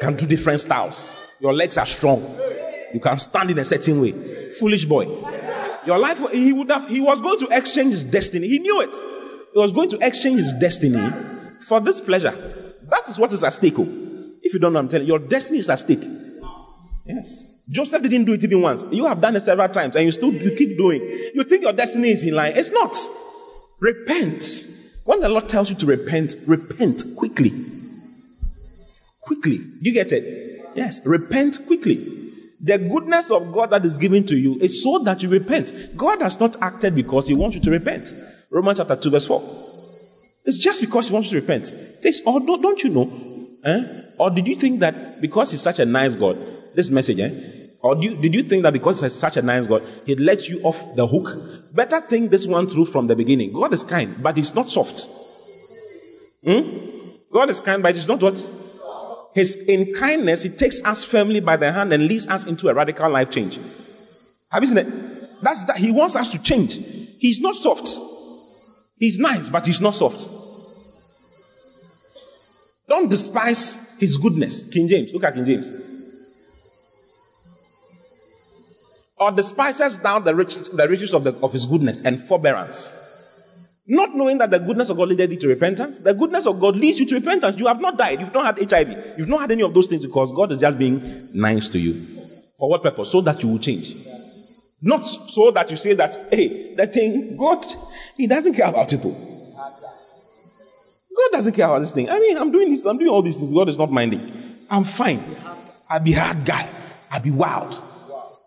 Can do different styles. Your legs are strong. You can stand in a certain way. Foolish boy. Your life, he would have, he was going to exchange his destiny. He knew it. He was going to exchange his destiny for this pleasure. That is what is at stake. Oh. If you don't know, I'm telling you, your destiny is at stake. Yes. Joseph didn't do it even once. You have done it several times and you still you keep doing. You think your destiny is in line. It's not. Repent When the Lord tells you to repent, repent quickly. Quickly. You get it? Yes. Repent quickly. The goodness of God that is given to you is so that you repent. God has not acted because He wants you to repent. Romans chapter 2, verse 4. It's just because He wants you to repent. It says, Oh, don't, don't you know? Eh? Or did you think that because He's such a nice God, this message, eh? Or you, did you think that because He's such a nice God, He lets you off the hook? Better think this one through from the beginning. God is kind, but He's not soft. Hmm? God is kind, but He's not what? His in kindness, He takes us firmly by the hand and leads us into a radical life change. Have you seen it? That's that He wants us to change. He's not soft. He's nice, but He's not soft. Don't despise His goodness. King James, look at King James. Or despises down the, rich, the riches of, the, of His goodness and forbearance. Not knowing that the goodness of God leads you to repentance. The goodness of God leads you to repentance. You have not died. You've not had HIV. You've not had any of those things because God is just being nice to you. For what purpose? So that you will change. Not so that you say that, hey, that thing, God, He doesn't care about it. God doesn't care about this thing. I mean, I'm doing this, I'm doing all these things. God is not minding. I'm fine. I'll be hard guy. I'll be wild.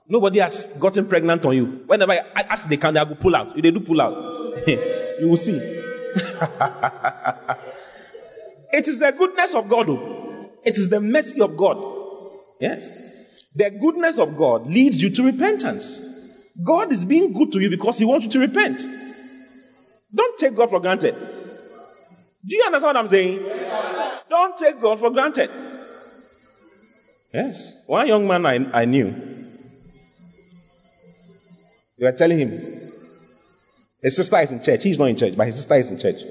Nobody has gotten pregnant on you. Whenever I ask they can, they go pull out. If they do pull out, you will see. it is the goodness of God. oh. It is the mercy of God. Yes. The goodness of God leads you to repentance. God is being good to you because He wants you to repent. Don't take God for granted. Do you understand what I'm saying? Don't take God for granted. Yes. One young man I, I knew, they were telling him, his sister is in church. He's not in church, but his sister is in church.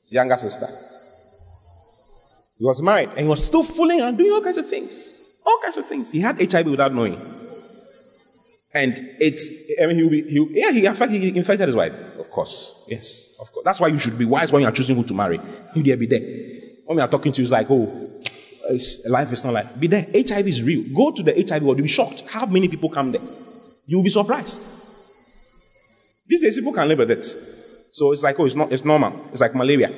His younger sister. He was married and he was still fooling and doing all kinds of things. All kinds of things. He had HIV without knowing. And it's, I mean, he'll be, he'll, yeah, he, he infected his wife. Of course. Yes, of course. That's why you should be wise when you are choosing who to marry. You there, be there. When we are talking to you, it's like, oh, it's, life is not life. Be there. HIV is real. Go to the HIV ward. You'll be shocked how many people come there. You'll be surprised. These days, people can live with it. So it's like, oh, it's not, it's normal. It's like malaria.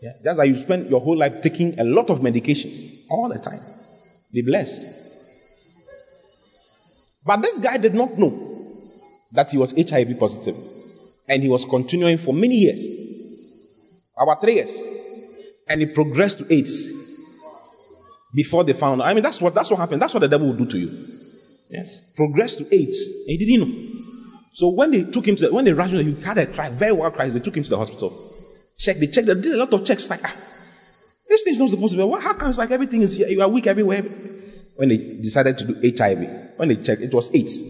Yeah. Just like you spend your whole life taking a lot of medications all the time. Be blessed. But this guy did not know that he was HIV positive. And he was continuing for many years. About three years. And he progressed to AIDS before they found out. I mean, that's what that's what happened. That's what the devil will do to you. Yes. Progress to AIDS. And he didn't know. So when they took him to the, when they rushed him, he had a cry, very wild cry. They took him to the hospital. Check, they checked, they did a lot of checks. Like, ah, this thing's not supposed to be. What, how comes like everything is here? You are weak everywhere. When they decided to do HIV, when they checked, it was AIDS.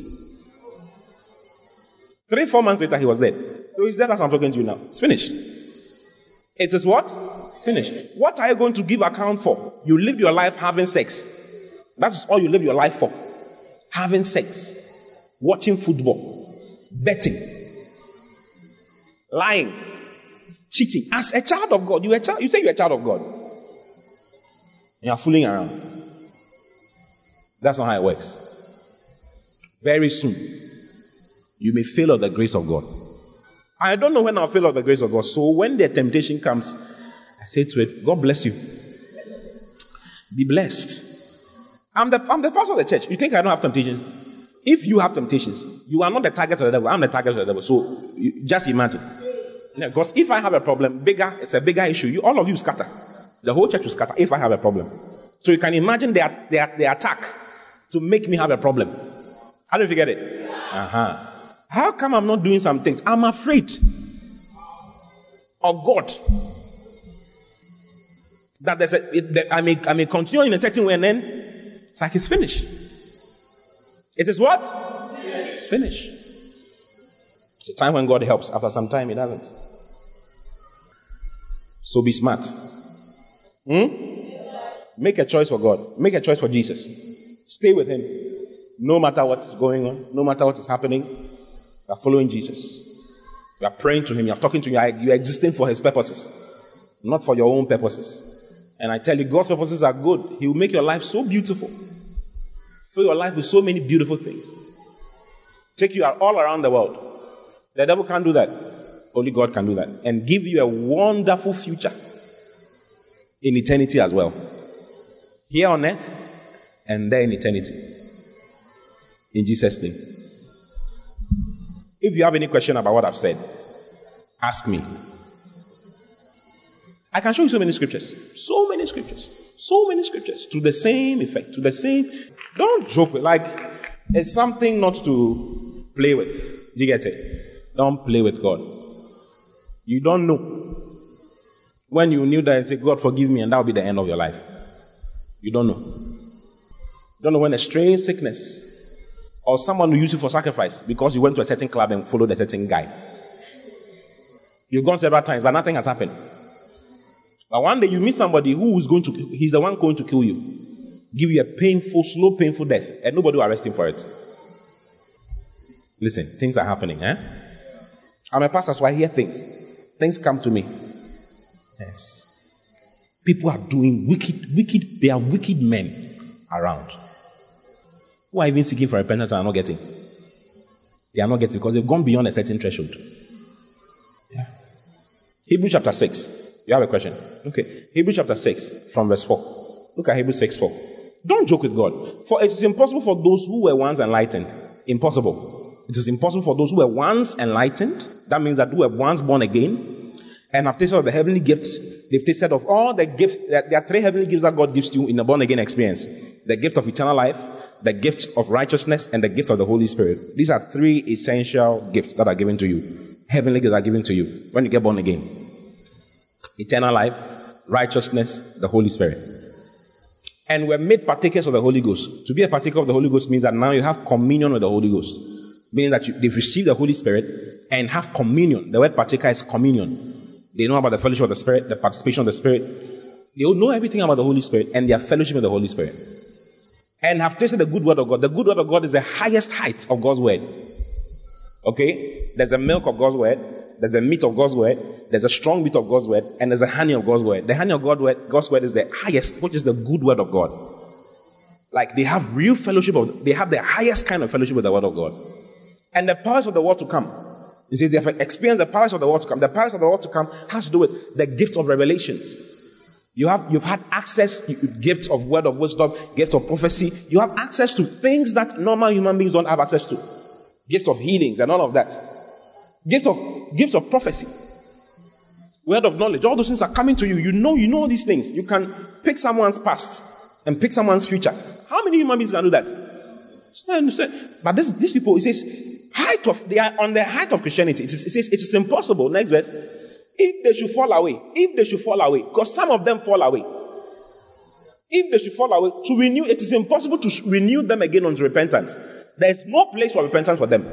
Three, four months later, he was dead. So he's dead as I'm talking to you now. It's finished. It is what? Finished. What are you going to give account for? You lived your life having sex. That's all you live your life for. Having sex. Watching football. Betting. Lying. Cheating. As a child of God, you, a child, you say you're a child of God. You are fooling around. That's not how it works. Very soon, you may fail of the grace of God. I don't know when I'll fail of the grace of God. So when the temptation comes, I say to it, God bless you. Be blessed. I'm the, I'm the pastor of the church. You think I don't have temptations? If you have temptations, you are not the target of the devil. I'm the target of the devil. So you, just imagine. Because if I have a problem, bigger, it's a bigger issue. You, all of you scatter. The whole church will scatter if I have a problem. So you can imagine their, their, their attack to make me have a problem. How do you get it? Uh-huh. How come I'm not doing some things? I'm afraid of God. That there's a, it, that I may, I may continue in a certain way and then it's like it's finished. It is what? It's finished. It's a time when God helps. After some time, He doesn't. So be smart. Hmm? Make a choice for God. Make a choice for Jesus. Stay with Him. No matter what is going on, no matter what is happening, you are following Jesus. You are praying to Him. You are talking to Him. You are existing for His purposes, not for your own purposes. And I tell you, God's purposes are good. He will make your life so beautiful. Fill your life with so many beautiful things. Take you all around the world. The devil can't do that. Only God can do that. And give you a wonderful future in eternity as well. Here on earth and there in eternity. In Jesus' name. If you have any question about what I've said, ask me. I can show you so many scriptures. So many scriptures. So many scriptures to the same effect, to the same. Don't joke with like it's something not to play with. You get it? Don't play with God. You don't know. When you knew that and say, God forgive me, and that will be the end of your life. You don't know. You don't know when a strange sickness or someone will use you for sacrifice because you went to a certain club and followed a certain guy. You've gone several times, but nothing has happened. But one day you meet somebody who is going to, he's the one going to kill you, give you a painful, slow, painful death, and nobody will arrest him for it. Listen, things are happening, eh? I'm a pastor, so I hear things. Things come to me. Yes. People are doing wicked, wicked, they are wicked men around who are even seeking for repentance and are not getting. They are not getting because they've gone beyond a certain threshold. Yeah. Hebrew chapter 6. You have a question? Okay. Hebrew chapter 6 from verse 4. Look at Hebrew 6 4. Don't joke with God. For it is impossible for those who were once enlightened. Impossible. It is impossible for those who were once enlightened. That means that who were once born again and have tasted of the heavenly gifts. They've tasted of all the gifts. That there are three heavenly gifts that God gives to you in the born again experience. The gift of eternal life, the gift of righteousness, and the gift of the Holy Spirit. These are three essential gifts that are given to you. Heavenly gifts are given to you when you get born again. Eternal life, righteousness, the Holy Spirit. And we're made partakers of the Holy Ghost. To be a partaker of the Holy Ghost means that now you have communion with the Holy Ghost. Meaning that you, they've received the Holy Spirit and have communion. The word partaker is communion. They know about the fellowship of the Spirit, the participation of the Spirit. They will know everything about the Holy Spirit and their fellowship with the Holy Spirit. And have tasted the good word of God. The good word of God is the highest height of God's word. Okay? There's the milk of God's word. There's a meat of God's word. There's a strong meat of God's word. And there's a honey of God's word. The honey of God's word, God's word is the highest, which is the good word of God. Like they have real fellowship of, they have the highest kind of fellowship with the word of God. And the powers of the world to come. He says they have experienced the powers of the world to come. The powers of the world to come has to do with the gifts of revelations. You have, you've had access, gifts of word of wisdom, gifts of prophecy. You have access to things that normal human beings don't have access to. Gifts of healings and all of that. Gifts of, gifts of prophecy. Word of knowledge. All those things are coming to you. You know, you know these things. You can pick someone's past and pick someone's future. How many human beings can do that? But this, these people, it says, height of, they are on the height of Christianity. It, is, it says, it is impossible. Next verse. If they should fall away, if they should fall away, because some of them fall away. If they should fall away, to renew, it is impossible to renew them again unto repentance. There is no place for repentance for them.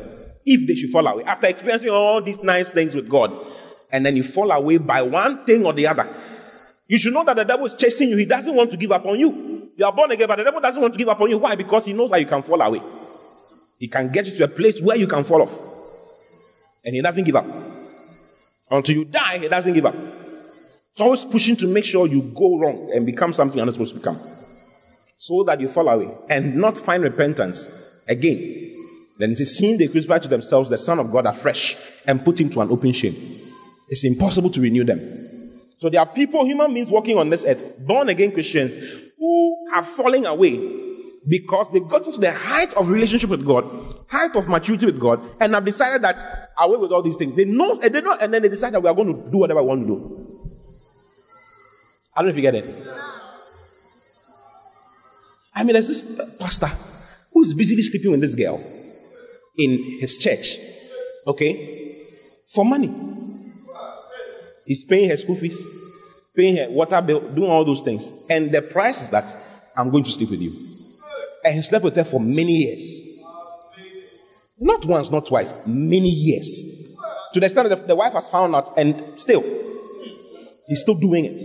If they should fall away, after experiencing all these nice things with God, and then you fall away by one thing or the other, you should know that the devil is chasing you. He doesn't want to give up on you. You are born again, but the devil doesn't want to give up on you. Why? Because he knows that you can fall away. He can get you to a place where you can fall off. And he doesn't give up. Until you die, he doesn't give up. It's always pushing to make sure you go wrong and become something you're not supposed to become. So that you fall away and not find repentance again. Then it says, seeing they crucify to themselves the Son of God afresh and put him to an open shame. It's impossible to renew them. So there are people, human beings walking on this earth, born again Christians, who are falling away because they've gotten to the height of relationship with God, height of maturity with God, and have decided that away with all these things. They know, and they know, and then they decide that we are going to do whatever we want to do. I don't know if you get it. I mean, there's this pastor who is busily sleeping with this girl in his church, okay, for money. He's paying her school fees, paying her water bill, doing all those things. And the price is that I'm going to sleep with you. And he slept with her for many years. Not once, not twice, many years. To the extent that the wife has found out, and still, he's still doing it.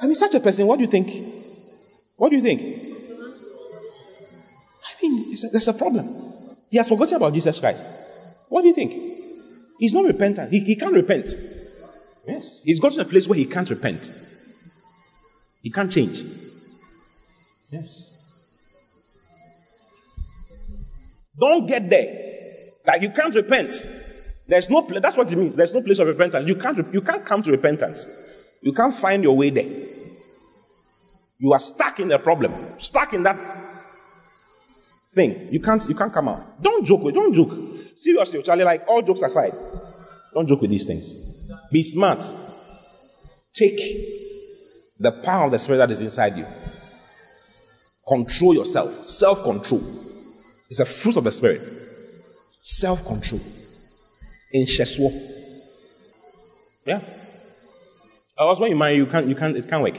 I mean, such a person, what do you think? What do you think? I mean, there's a problem. He has forgotten about Jesus Christ. What do you think? He's not repentant. He, he can't repent. Yes. He's got to a place where he can't repent. He can't change. Yes. Don't get there. Like you can't repent. There's no pla- that's what it means. There's no place of repentance. You can't you can't come to repentance. You can't find your way there. You are stuck in the problem, stuck in that thing. You can't you can't come out. Don't joke with don't joke. Seriously, Charlie, like all jokes aside, don't joke with these things. Be smart. Take the power of the spirit that is inside you. Control yourself. Self-control. It's a fruit of the spirit. Self-control. In Sheswo. Yeah. Or else when you marry, you can't, you can't, it can't work.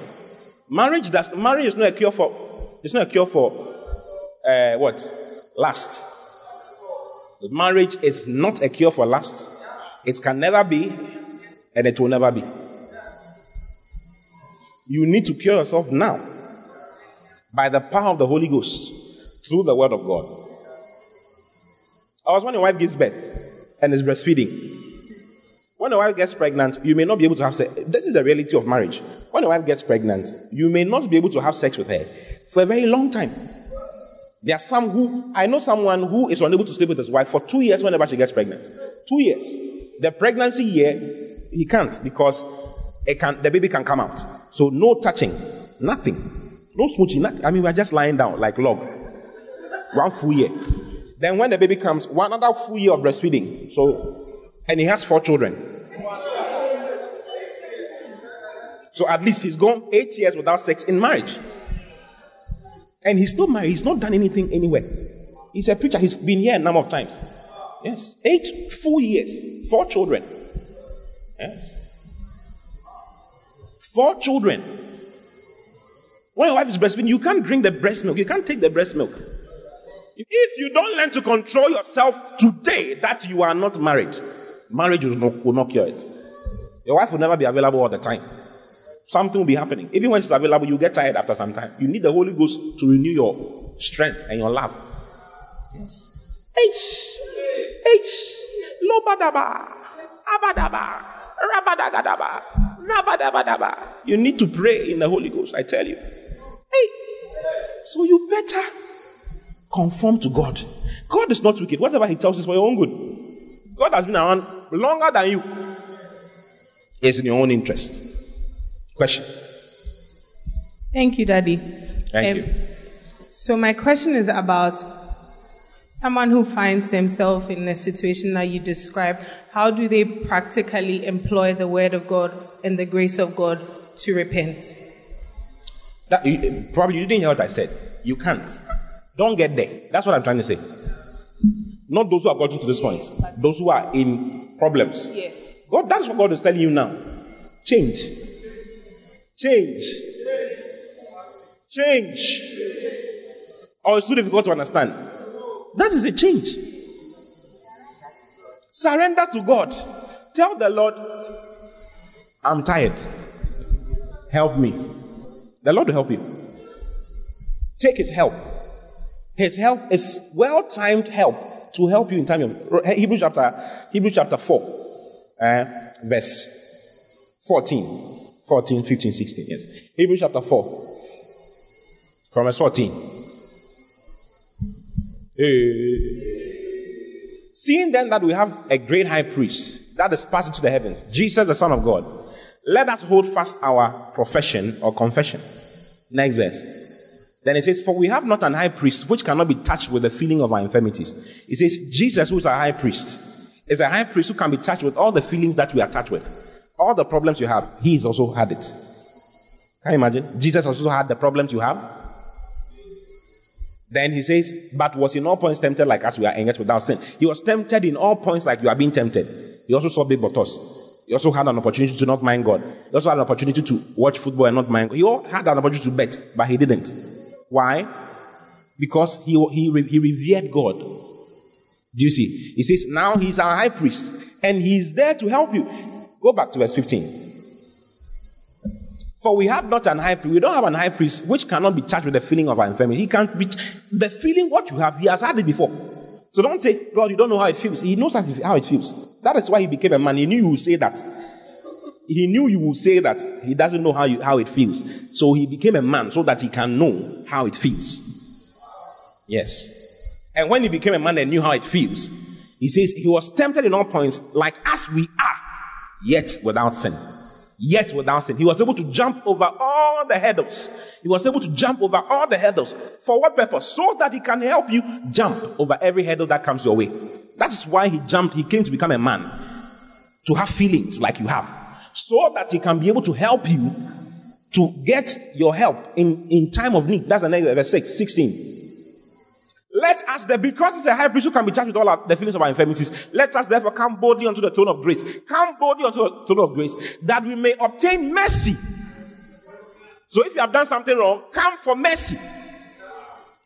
Marriage does, marriage is not a cure for, it's not a cure for, uh, what? Lust. Marriage is not a cure for lust. It can never be, and it will never be. You need to cure yourself now by the power of the Holy Ghost through the Word of God. I was when your wife gives birth and is breastfeeding. When a wife gets pregnant, you may not be able to have sex. This is the reality of marriage. When a wife gets pregnant, you may not be able to have sex with her for a very long time. There are some who, I know someone who is unable to sleep with his wife for two years whenever she gets pregnant. Two years. The pregnancy year, he can't because can, the baby can come out. So no touching, nothing. No smooching, nothing. I mean, we're just lying down like log. One full year. Then when the baby comes, one another full year of breastfeeding. So, and he has four children. So at least he's gone eight years without sex in marriage. And he's still married. He's not done anything anywhere. He's a preacher. He's been here a number of times. Yes. Eight full years. Four children. Yes. Four children. When your wife is breastfeeding, you can't drink the breast milk. You can't take the breast milk. If you don't learn to control yourself today, that you are not married, marriage will not, will not cure it. Your wife will never be available all the time. Something will be happening. Even when she's available, you get tired after some time. You need the Holy Ghost to renew your strength and your love. Yes. H. H. Lobadaba. Abadaba. Rabadagadaba. Rabadabadaba. You need to pray in the Holy Ghost, I tell you. Hey. So you better conform to God. God is not wicked. Whatever He tells you is for your own good. God has been around longer than you. It's in your own interest. Question. Thank you, Daddy. Thank Um, you. So my question is about someone who finds themselves in the situation that you describe. How do they practically employ the word of God and the grace of God to repent? That, you, probably you didn't hear what I said. You can't. Don't get there. That's what I'm trying to say. Not those who have gotten to this point. Those who are in problems. Yes. God, that's what God is telling you now. Change. Change. Change. Or it's too difficult to understand. That is a change. Surrender to God. Tell the Lord, I'm tired. Help me. The Lord will help you. Take His help. His help is well timed help to help you in time of Hebrews chapter Hebrews chapter 4, uh, verse 14, 14, 15, 16. Yes. Hebrews chapter 4, from verse 14. Eh, Seeing then that we have a great high priest that is passing to the heavens, Jesus, the Son of God, let us hold fast our profession or confession. Next verse. Then it says, For we have not an high priest which cannot be touched with the feeling of our infirmities. It says, Jesus, who is our high priest, is a high priest who can be touched with all the feelings that we are touched with. All the problems you have, he has also had it. Can you imagine? Jesus also had the problems you have. Then he says, But was in all points tempted like us we are engaged without sin. He was tempted in all points like you are being tempted. He also saw big bottles. He also had an opportunity to not mind God. He also had an opportunity to watch football and not mind God. He all had an opportunity to bet, but he didn't. Why? Because he, he, he revered God. Do you see? He says, now he's our high priest and he's there to help you. Go back to verse 15. For we have not an high priest, we don't have an high priest which cannot be charged with the feeling of our infirmity. He can't be, the feeling what you have, he has had it before. So don't say, God, you don't know how it feels. He knows how it feels. That is why he became a man. He knew you would say that. He knew you would say that he doesn't know how, you, how it feels. So he became a man so that he can know how it feels. Yes. And when he became a man and knew how it feels, He says, He was tempted in all points, like as we are, yet without sin. Yet without sin. He was able to jump over all the hurdles. He was able to jump over all the hurdles. For what purpose? So that He can help you jump over every hurdle that comes your way. That is why He jumped. He came to become a man. To have feelings like you have. So that He can be able to help you to get your help in, in time of need. That's the next verse 6, 16. Let us, there, because it's a high priest who can be charged with all our, the feelings of our infirmities, let us therefore come boldly unto the throne of grace. Come boldly unto the throne of grace that we may obtain mercy. So if you have done something wrong, come for mercy.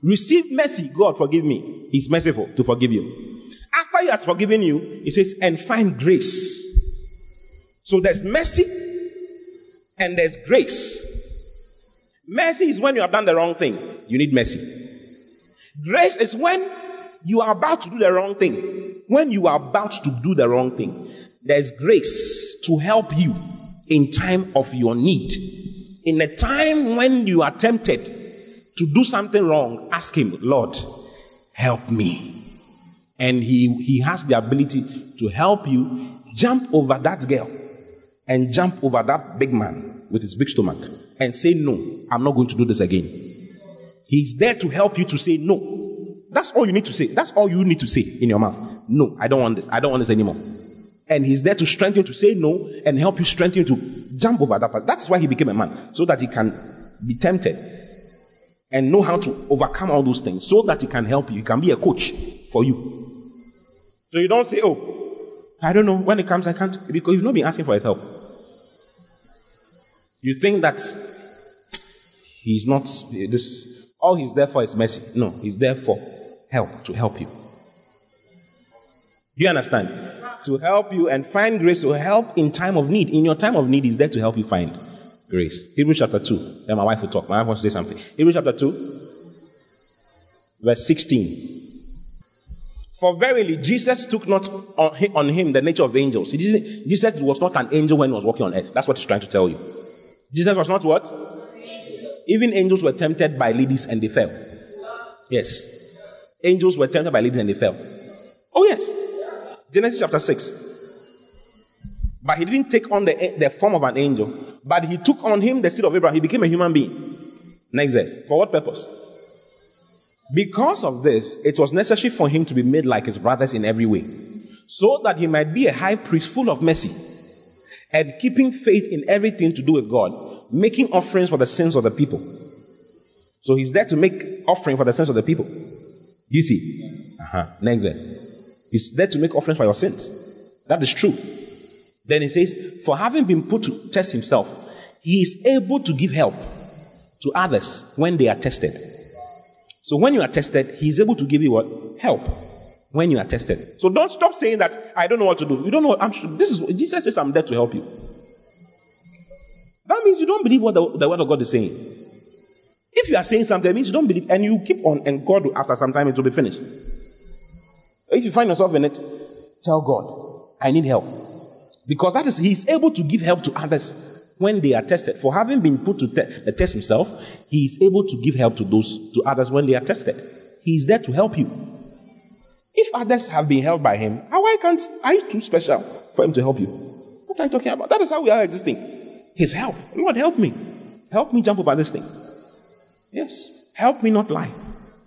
Receive mercy. God forgive me. He's merciful to forgive you. After he has forgiven you, he says, and find grace. So there's mercy and there's grace. Mercy is when you have done the wrong thing. You need mercy. Grace is when you are about to do the wrong thing. When you are about to do the wrong thing, there's grace to help you in time of your need. In a time when you are tempted to do something wrong, ask Him, Lord, help me. And He, he has the ability to help you jump over that girl and jump over that big man with his big stomach and say, No, I'm not going to do this again. He's there to help you to say no. That's all you need to say. That's all you need to say in your mouth. No, I don't want this. I don't want this anymore. And he's there to strengthen you to say no and help you strengthen you to jump over that part. That's why he became a man, so that he can be tempted and know how to overcome all those things, so that he can help you. He can be a coach for you. So you don't say, Oh, I don't know. When it comes, I can't, because you've not been asking for his help. You think that he's not this all he's there for is mercy. No, he's there for help, to help you. Do you understand? To help you and find grace to help in time of need. In your time of need, he's there to help you find grace. Hebrews chapter 2. Then my wife will talk. My wife wants to say something. Hebrews chapter 2, verse 16. For verily, Jesus took not on him the nature of angels. Jesus was not an angel when he was walking on earth. That's what he's trying to tell you. Jesus was not what? Even angels were tempted by ladies and they fell. Yes. Angels were tempted by ladies and they fell. Oh, yes. Genesis chapter 6. But he didn't take on the, the form of an angel, but he took on him the seed of Abraham. He became a human being. Next verse. For what purpose? Because of this, it was necessary for him to be made like his brothers in every way, so that he might be a high priest full of mercy and keeping faith in everything to do with God, making offerings for the sins of the people. So he's there to make offering for the sins of the people. You see? Uh-huh. Next verse. He's there to make offerings for your sins. That is true. Then he says, For having been put to test himself, he is able to give help to others when they are tested. So when you are tested, he is able to give you what? Help when you are tested. So don't stop saying that I don't know what to do. You don't know. I'm this is Jesus says I'm there to help you. That means you don't believe what the, the word of God is saying. If you are saying something, it means you don't believe, and you keep on, and God, will, after some time, it will be finished. If you find yourself in it, tell God, I need help. Because that is, He's able to give help to others when they are tested. For having been put to te- the test Himself, He is able to give help to those, to others when they are tested. He is there to help you. If others have been helped by him, why can't are you too special for him to help you? What are you talking about? That is how we are existing. His help. Lord, help me. Help me jump over this thing. Yes. Help me not lie.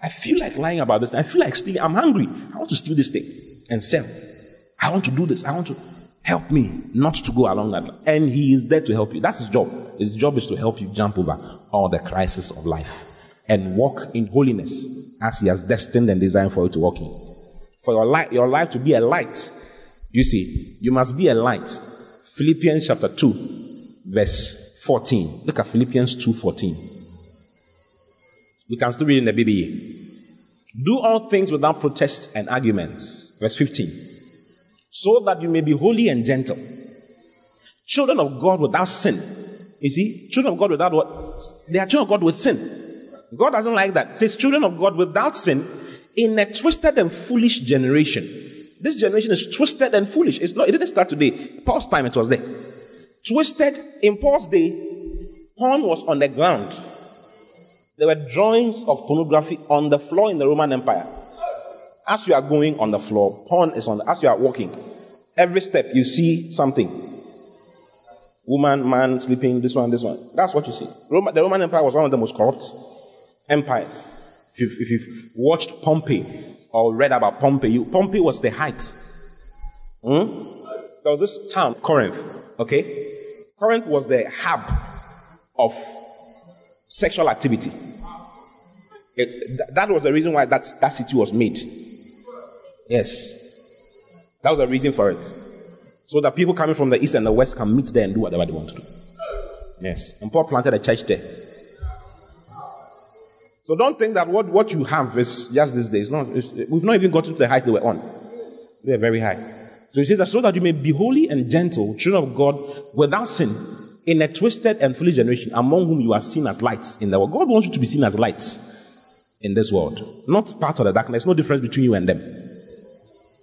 I feel like lying about this. I feel like stealing. I'm hungry. I want to steal this thing and sell. I want to do this. I want to help me not to go along that. And he is there to help you. That's his job. His job is to help you jump over all the crises of life and walk in holiness as he has destined and designed for you to walk in for your life, your life to be a light. You see, you must be a light. Philippians chapter 2, verse 14. Look at Philippians 2:14. We can still read in the BBE. Do all things without protest and arguments. Verse 15. So that you may be holy and gentle. Children of God without sin. You see, children of God without what? They are children of God with sin. God doesn't like that. It says children of God without sin in a twisted and foolish generation. This generation is twisted and foolish. It's not, it didn't start today. Paul's time it was there. Twisted in Paul's day, porn was on the ground. There were drawings of pornography on the floor in the Roman Empire. As you are going on the floor, porn is on. As you are walking, every step you see something. Woman, man, sleeping, this one, this one. That's what you see. Roma, the Roman Empire was one of the most corrupt empires. If you've, if you've watched Pompeii or read about Pompeii, you, Pompeii was the height. Hmm? There was this town, Corinth, okay? Corinth was the hub of sexual activity. It, th- that was the reason why that, that city was made. Yes. That was the reason for it. So that people coming from the east and the west can meet there and do whatever they want to do. Yes. And Paul planted a church there. So don't think that what, what you have is just these days. No, it's, we've not even gotten to the height they were on. They are very high. So he says that so that you may be holy and gentle, children of God, without sin, in a twisted and foolish generation, among whom you are seen as lights in the world. God wants you to be seen as lights in this world, not part of the darkness. No difference between you and them.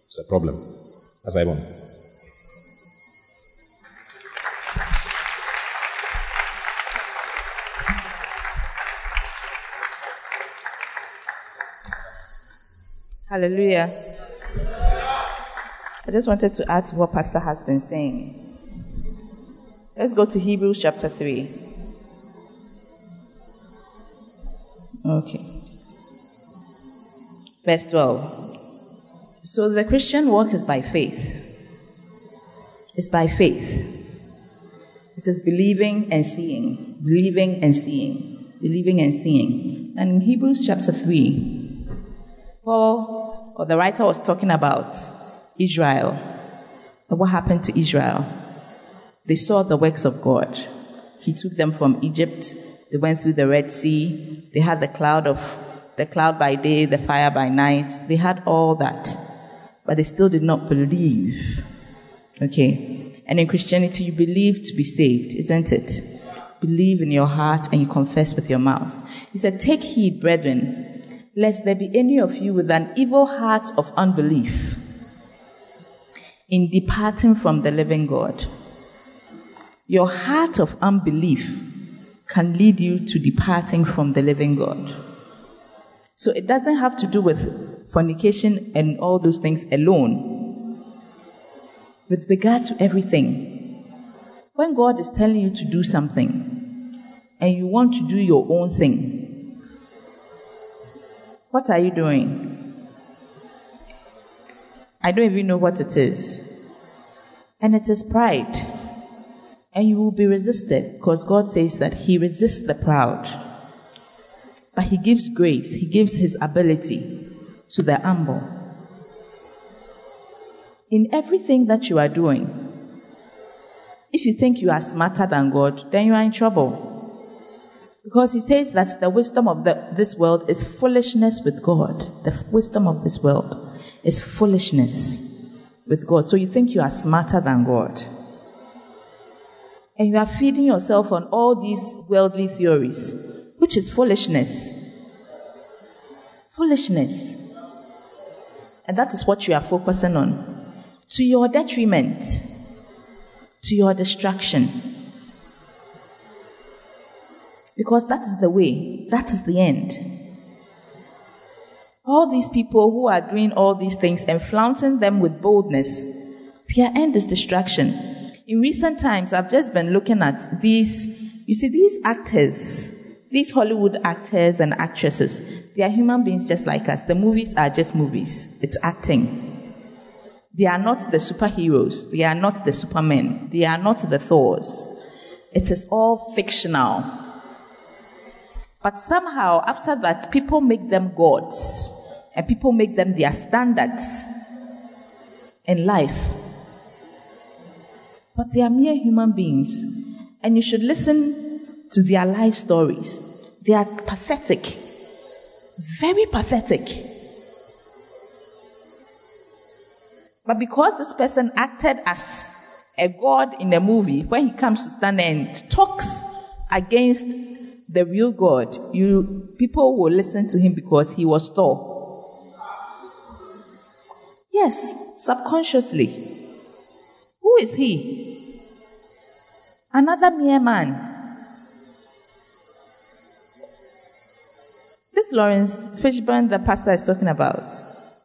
It's a problem. That's Ivan. Hallelujah. I just wanted to add to what Pastor has been saying. Let's go to Hebrews chapter 3. Okay. Verse 12. So the Christian walk is by faith. It's by faith. It is believing and seeing. Believing and seeing. Believing and seeing. And in Hebrews chapter 3, Paul, or the writer was talking about Israel. And what happened to Israel? They saw the works of God. He took them from Egypt. They went through the Red Sea. They had the cloud of the cloud by day, the fire by night. They had all that. But they still did not believe. Okay. And in Christianity, you believe to be saved, isn't it? Believe in your heart and you confess with your mouth. He said, Take heed, brethren, lest there be any of you with an evil heart of unbelief in departing from the living God. Your heart of unbelief can lead you to departing from the living God. So it doesn't have to do with fornication and all those things alone. With regard to everything, when God is telling you to do something and you want to do your own thing, what are you doing? I don't even know what it is. And it is pride. And you will be resisted because God says that He resists the proud. But He gives grace, He gives His ability to the humble. In everything that you are doing, if you think you are smarter than God, then you are in trouble. Because he says that the wisdom of the, this world is foolishness with God. The wisdom of this world is foolishness with God. So you think you are smarter than God. And you are feeding yourself on all these worldly theories, which is foolishness. Foolishness. And that is what you are focusing on. To your detriment, to your destruction. Because that is the way, that is the end. All these people who are doing all these things and flaunting them with boldness, their end is destruction. In recent times, I've just been looking at these, you see, these actors, these Hollywood actors and actresses, they are human beings just like us. The movies are just movies, it's acting. They are not the superheroes, they are not the supermen, they are not the Thors. It is all fictional. But somehow, after that, people make them gods and people make them their standards in life. But they are mere human beings, and you should listen to their life stories. They are pathetic, very pathetic. But because this person acted as a god in a movie, when he comes to stand and talks against the real God, you people will listen to him because he was Thor. Yes, subconsciously. Who is he? Another mere man. This Laurence Fishburne, the pastor is talking about,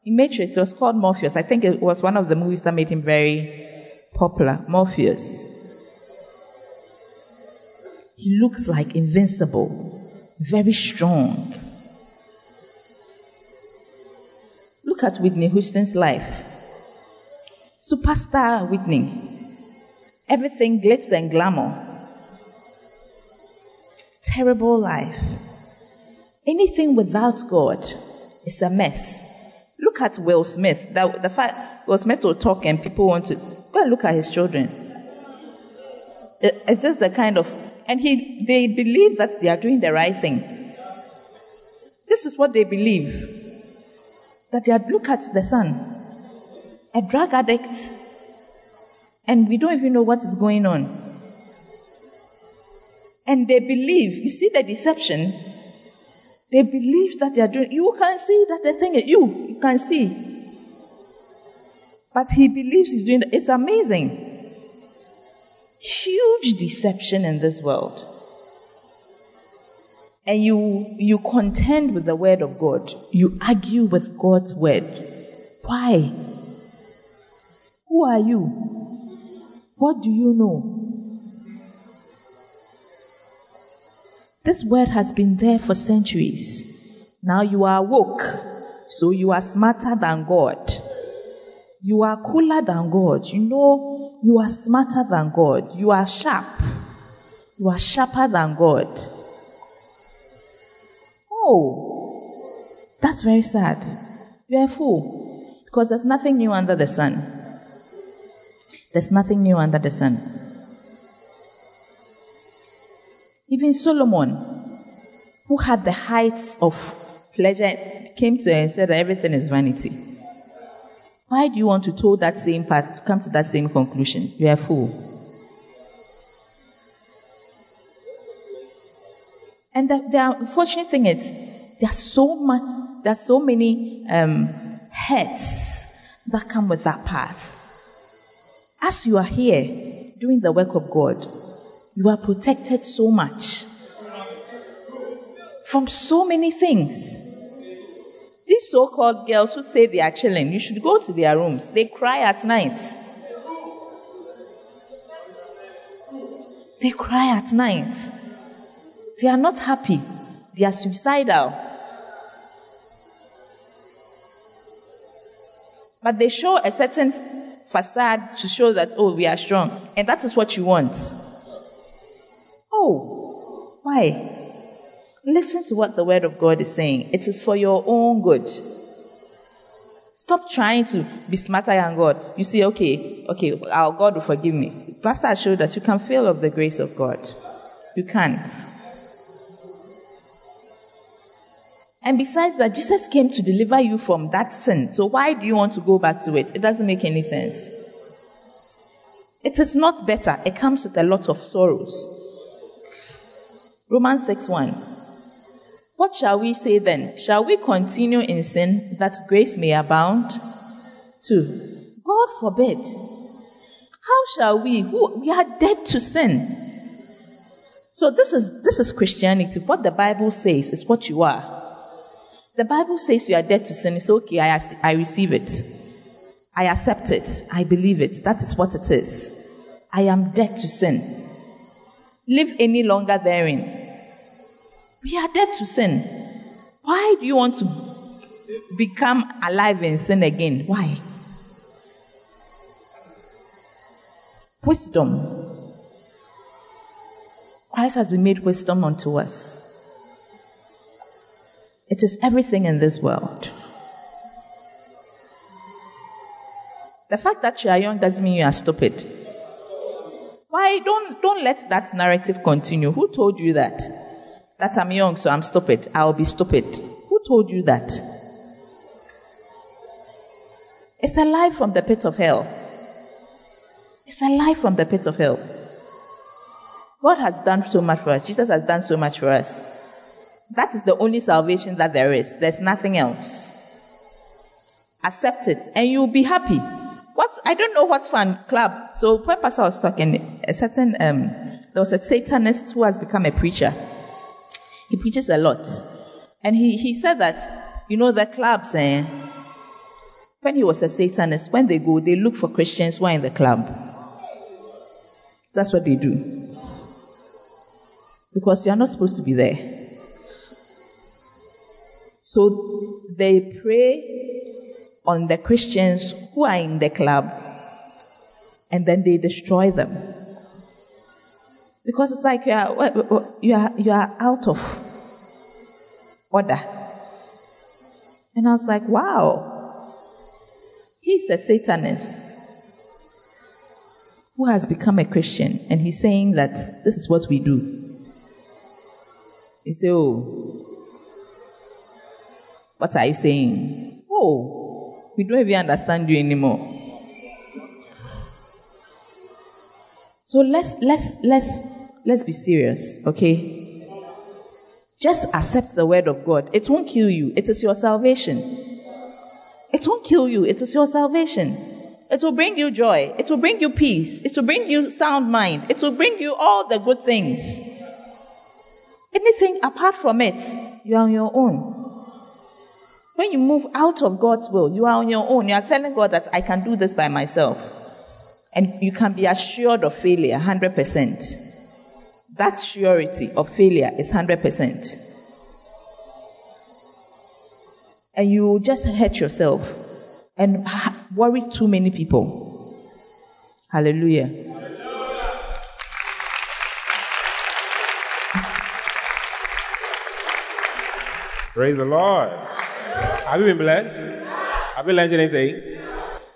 in Matrix, it was called Morpheus. I think it was one of the movies that made him very popular. Morpheus. He looks like invincible, very strong. Look at Whitney Houston's life. Superstar Whitney. Everything glitz and glamour. Terrible life. Anything without God is a mess. Look at Will Smith. The, the fact Will Smith will talk and people want to go and look at his children. It- It's just the kind of, and he, they believe that they are doing the right thing. This is what they believe. That they are, look at the son, a drug addict, and we don't even know what is going on. And they believe, you see the deception, they believe that they are doing, you can see that the thing is, you, you can see. But he believes he's doing, it's amazing. Huge deception in this world. And you, you contend with the word of God. You argue with God's word. Why? Who are you? What do you know? This word has been there for centuries. Now you are woke, so you are smarter than God. You are cooler than God. You know you are smarter than God. You are sharp. You are sharper than God. Oh, that's very sad. You're a fool because there's nothing new under the sun. There's nothing new under the sun. Even Solomon, who had the heights of pleasure, came to her and said that everything is vanity. Why do you want to toe that same path to come to that same conclusion? You are a fool. And the, the unfortunate thing is, there's so much, there's so many um, heads that come with that path. As you are here doing the work of God, you are protected so much from so many things. These so called girls who say they are chilling, you should go to their rooms. They cry at night. They cry at night. They are not happy. They are suicidal. But they show a certain facade to show that, oh, we are strong. And that is what you want. Oh, why? Listen to what the word of God is saying. It is for your own good. Stop trying to be smarter than God. You say, okay, okay, our God will forgive me. Pastor showed us you can fail of the grace of God. You can. And besides that, Jesus came to deliver you from that sin. So why do you want to go back to it? It doesn't make any sense. It is not better. It comes with a lot of sorrows. Romans 6 1. What shall we say then? Shall we continue in sin that grace may abound? 2. God forbid. How shall we, who we are dead to sin? So this is this is Christianity. What the Bible says is what you are. The Bible says you are dead to sin. It's okay. I, I receive it. I accept it. I believe it. That is what it is. I am dead to sin. Live any longer therein. We are dead to sin. Why do you want to become alive in sin again? Why? Wisdom. Christ has been made wisdom unto us. It is everything in this world. The fact that you are young doesn't mean you are stupid. Why don't don't let that narrative continue? Who told you that? That I'm young, so I'm stupid. I'll be stupid. Who told you that? It's a lie from the pit of hell. It's a lie from the pit of hell. God has done so much for us. Jesus has done so much for us. That is the only salvation that there is. There's nothing else. Accept it and you'll be happy. What I don't know what fan club. So when Pastor was talking, a certain um, there was a Satanist who has become a preacher. He preaches a lot, and he he said that you know the clubs, eh, when he was a Satanist, when they go, they look for Christians who are in the club. That's what they do. Because you are not supposed to be there. So they prey on the Christians who are in the club and then they destroy them. Because it's like you are, you are, you are out of order. And I was like, wow, he's a Satanist who has become a Christian and he's saying that this is what we do. You say, oh, what are you saying? Oh, we don't even understand you anymore. So let's let's let's let's be serious, okay? Just accept the word of God. It won't kill you. It is your salvation. It won't kill you. It is your salvation. It will bring you joy. It will bring you peace. It will bring you sound mind. It will bring you all the good things. Anything apart from it, you are on your own. When you move out of God's will, you are on your own. You are telling God that I can do this by myself. And you can be assured of failure 100%. That surety of failure is 100%. And you just hurt yourself and worry too many people. Hallelujah. Praise the Lord. Have you been blessed? Have you learned anything?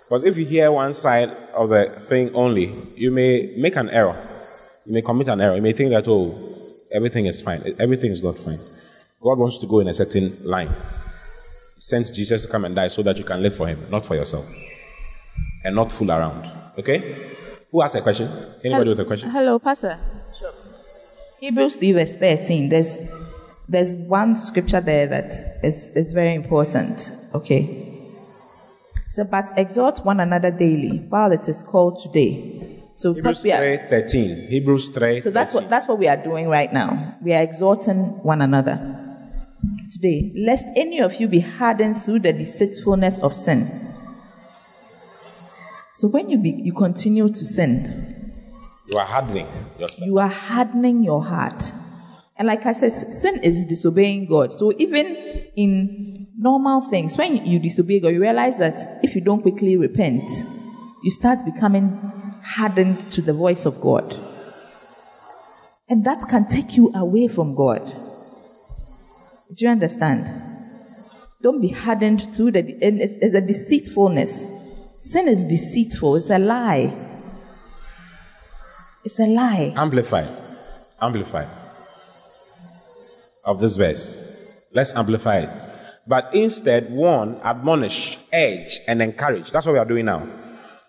Because if you hear one side of the thing only, you may make an error. You may commit an error. You may think that, oh, everything is fine. Everything is not fine. God wants you to go in a certain line. He sent Jesus to come and die so that you can live for Him, not for yourself. And not fool around. Okay? Who has a question? Anybody Hello, with a question? Hello, Pastor. Sure. Hebrews 3, verse 13. There's there's one scripture there that is, is very important. Okay. So, but exhort one another daily while it is called today. So, Hebrews are- 3 13. Hebrews 3 so that's what that's what we are doing right now. We are exhorting one another today, lest any of you be hardened through the deceitfulness of sin. So when you be, you continue to sin, You are hardening yourself. you are hardening your heart. And like I said, sin is disobeying God. So even in normal things, when you disobey God, you realize that if you don't quickly repent, you start becoming hardened to the voice of God. And that can take you away from God. Do you understand? Don't be hardened through the, and it's, it's a deceitfulness. Sin is deceitful. It's a lie. It's a lie. Amplify. Amplify. Of this verse. Let's amplify it. But instead, warn, admonish, urge, and encourage. That's what we are doing now.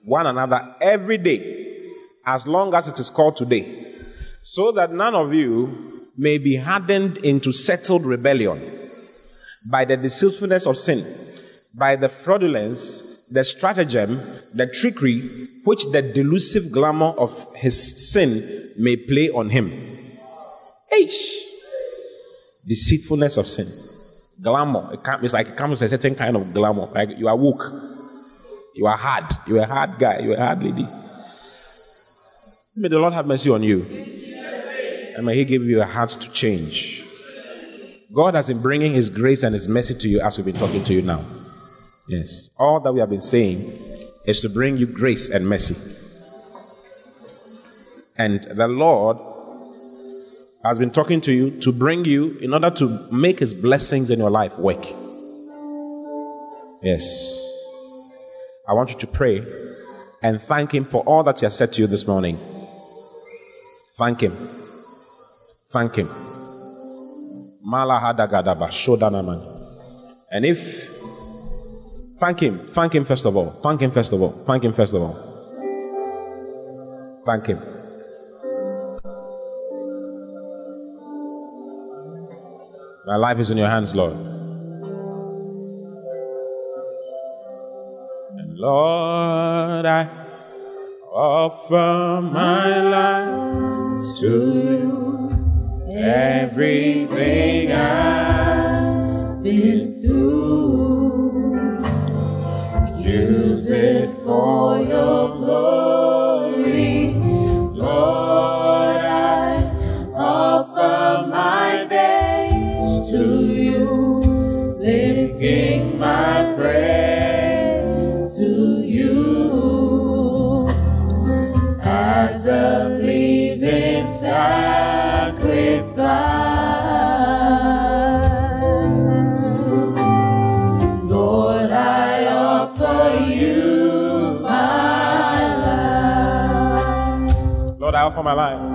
One another every day, as long as it is called today, so that none of you may be hardened into settled rebellion by the deceitfulness of sin, by the fraudulence, the stratagem, the trickery which the delusive glamour of his sin may play on him. H. Deceitfulness of sin. Glamour. It comes, it's like it comes with a certain kind of glamour. Like you are woke. You are hard. You are a hard guy. You are a hard lady. May the Lord have mercy on you. And may He give you a heart to change. God has been bringing His grace and His mercy to you as we've been talking to you now. Yes. All that we have been saying is to bring you grace and mercy. And the Lord has been talking to you to bring you in order to make His blessings in your life work. Yes. I want you to pray and thank Him for all that He has said to you this morning. Thank Him. Thank Him. And if thank Him, thank Him first of all. Thank Him first of all. Thank Him first of all. Thank Him. My life is in your hands, Lord. Lord, I offer my life to you. Everything I've been through, use it for your glory. My life.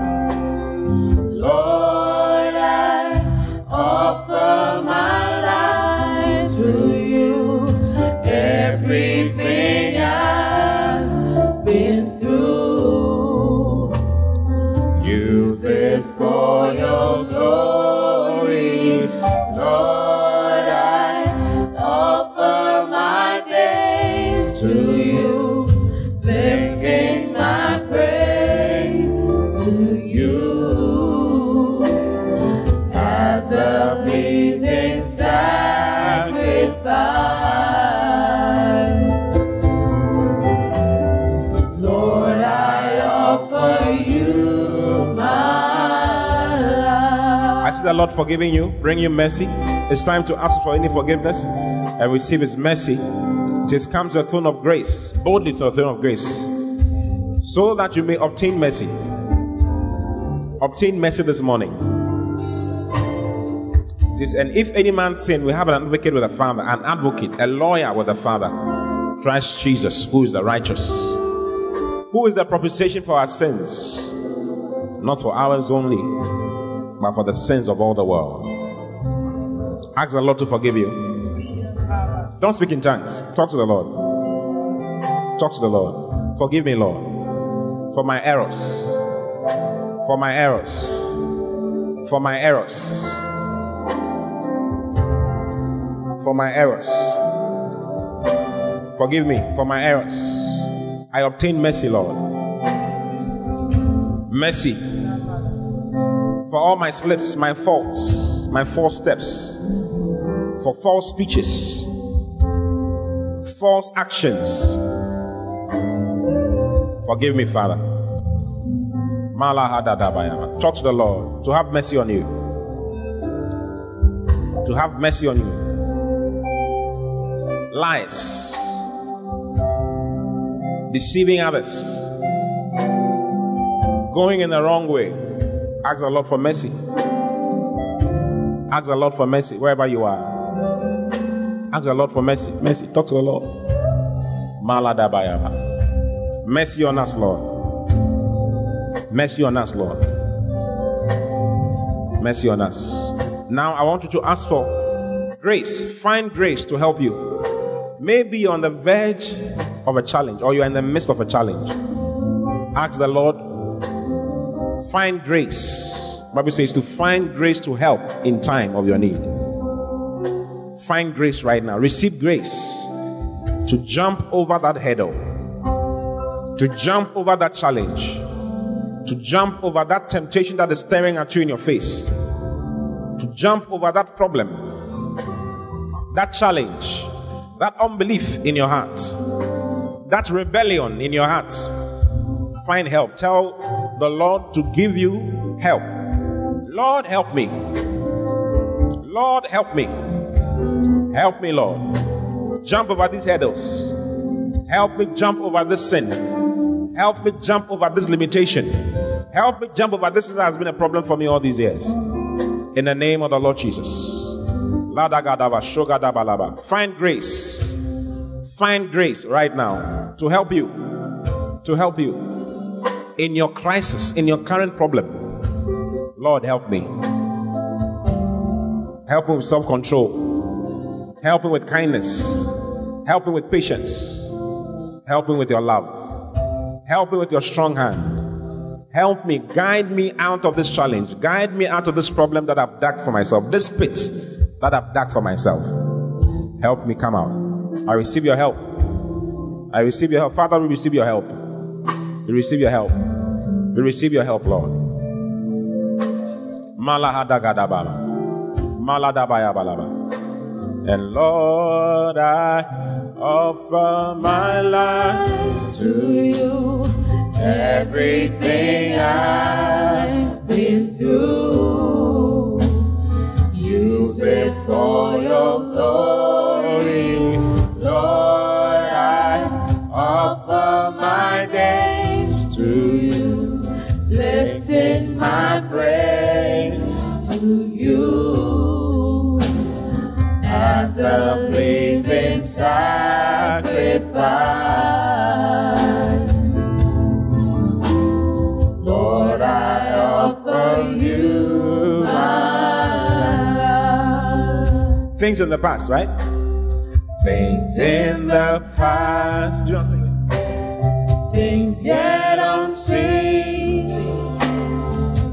The Lord forgiving you, bring you mercy. It's time to ask for any forgiveness and receive His mercy. Says, Come to the throne of grace, boldly to the throne of grace, so that you may obtain mercy. Obtain mercy this morning. Says, And if any man sin, we have an advocate with the Father, an advocate, a lawyer with the Father, Christ Jesus, who is the righteous, who is the propitiation for our sins, not for ours only, but for the sins of all the world. Ask the Lord to forgive you. Don't speak in tongues. Talk to the Lord. Talk to the Lord. Forgive me, Lord, for my errors. For my errors. For my errors. For my errors. Forgive me for my errors. I obtain mercy, Lord. Mercy for all my slips, my faults, my false steps, for false speeches, false actions. Forgive me, Father. Talk to the Lord to have mercy on you. To have mercy on you. Lies, deceiving others, going in the wrong way. Ask the Lord for mercy. Ask the Lord for mercy wherever you are. Ask the Lord for mercy. Mercy. Talk to the Lord. Maladabayaba. Mercy on us, Lord. Mercy on us, Lord. Mercy on us. Now I want you to ask for grace. Find grace to help you. Maybe you're on the verge of a challenge or you're in the midst of a challenge. Ask the Lord find grace. Bible says to find grace to help in time of your need. Find grace right now. Receive grace to jump over that hurdle, to jump over that challenge, to jump over that temptation that is staring at you in your face, to jump over that problem, that challenge, that unbelief in your heart, that rebellion in your heart. Find help. Tell the Lord to give you help. Lord, help me. Lord, help me. Help me, Lord. Jump over these hurdles. Help me jump over this sin. Help me jump over this limitation. Help me jump over this that has been a problem for me all these years. In the name of the Lord Jesus. Find grace. Find grace right now to help you. To help you in your crisis, in your current problem. Lord, help me. Help me with self control. Help me with kindness. Help me with patience. Help me with your love. Help me with your strong hand. Help me, guide me out of this challenge. Guide me out of this problem that I've dug for myself, this pit that I've dug for myself. Help me come out. I receive your help. I receive your help. Father, we receive your help. We receive your help. We receive your help, Lord. Malahadagadabala. Maladabayabalaba. And Lord, I offer my life to you. Everything I've been through, use it for your glory. Lord, I offer my day. my praise to you as a pleasing sacrifice. Lord, I offer you my life. Things in the past, right? Things in the past. Things yet unseen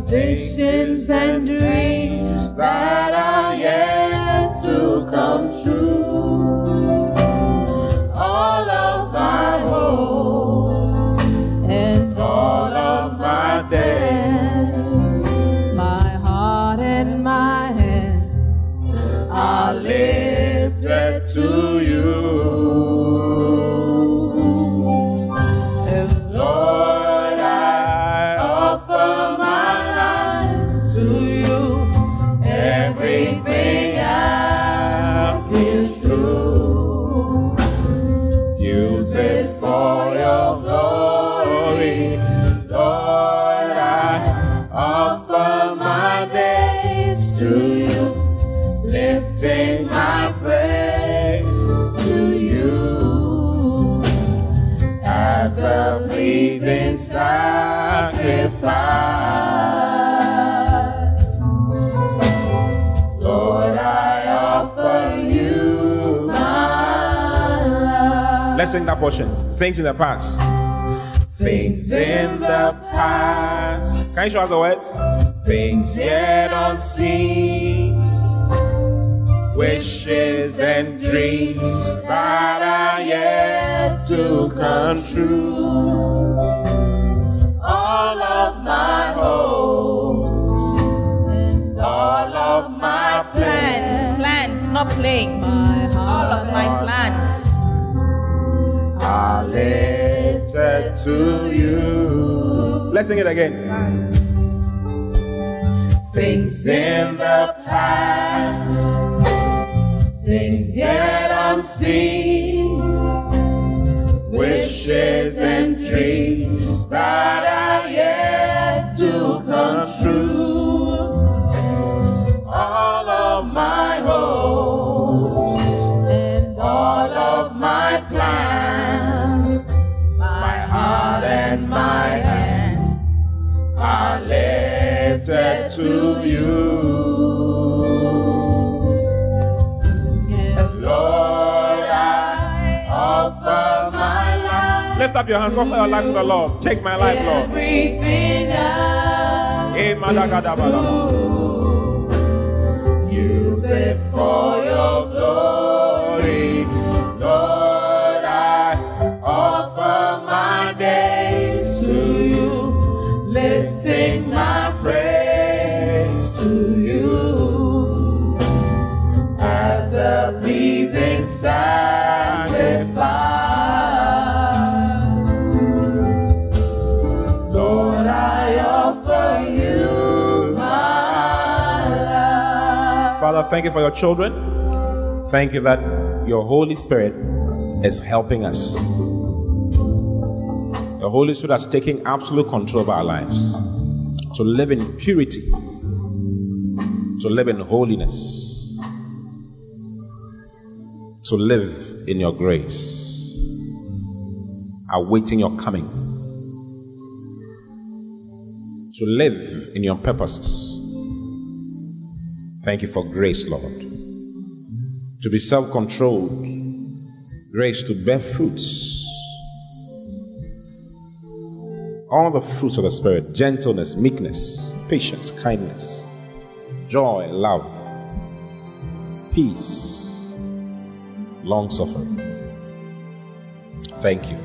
visions and dreams that are yet to come true. All of my hopes and all of my days, my heart and my hands are lifted to Let's sing that portion. Things in the past. Things in the past, Can you show us the words? things yet unseen, wishes and dreams that are yet to come true. All of my hopes and all of my Plans, plans plans, not playing. All of my plans. To you. Let's sing it again. Things in the past, things yet unseen, wishes and dreams that to you. Lord, I offer my life. Lift up your hands, offer your life to the Lord. Take my life, Lord. Everything I Eh, use it for your glory. Lord, I offer my days Thank you for your children. Thank you that your Holy Spirit is helping us. The Holy Spirit has taken absolute control of our lives to live in purity, to live in holiness, to live in your grace, awaiting your coming, to live in your purposes. Thank you for grace, Lord. To be self controlled, grace to bear fruits. All the fruits of the Spirit gentleness, meekness, patience, kindness, joy, love, peace, long suffering. Thank you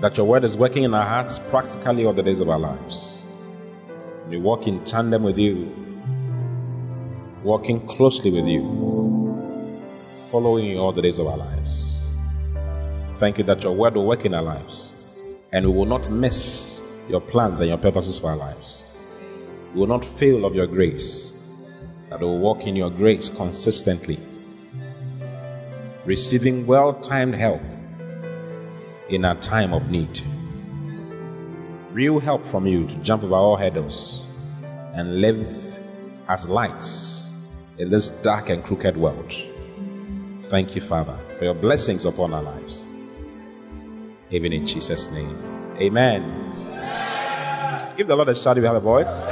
that your word is working in our hearts practically all the days of our lives. We walk in tandem with you, walking closely with you, following you all the days of our lives. Thank you that your word will work in our lives and we will not miss your plans and your purposes for our lives. We will not fail of your grace, that we will walk in your grace consistently, receiving well timed help in our time of need. Real help from you to jump over all hurdles and live as lights in this dark and crooked world. Thank you, Father, for your blessings upon our lives. Even in Jesus' name. Amen. Give the Lord a shout if you have a voice.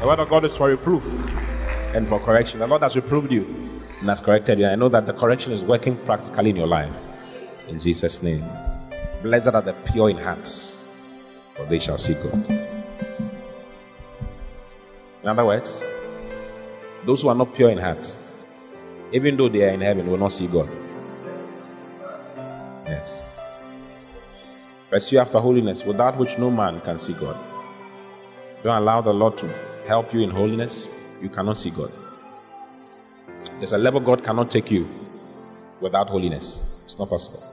The word of God is for reproof and for correction. The Lord has reproved you and has corrected you. I know that the correction is working practically in your life. In Jesus' name. Blessed are the pure in heart, for they shall see God. In other words, those who are not pure in heart, even though they are in heaven, will not see God. Yes. Pursue after holiness, without which no man can see God. Don't allow the Lord to help you in holiness, you cannot see God. There's a level God cannot take you without holiness. It's not possible.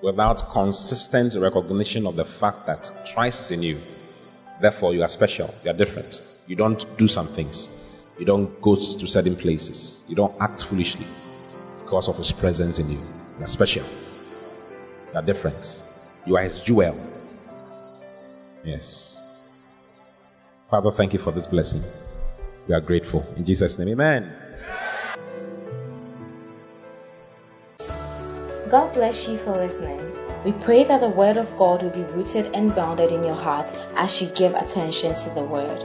Without consistent recognition of the fact that Christ is in you. Therefore, you are special. You are different. You don't do some things. You don't go to certain places. You don't act foolishly because of His presence in you. You are special. You are different. You are His jewel. Yes. Father, thank you for this blessing. We are grateful. In Jesus' name, amen. God bless you for listening. We pray that the Word of God will be rooted and grounded in your heart as you give attention to the Word.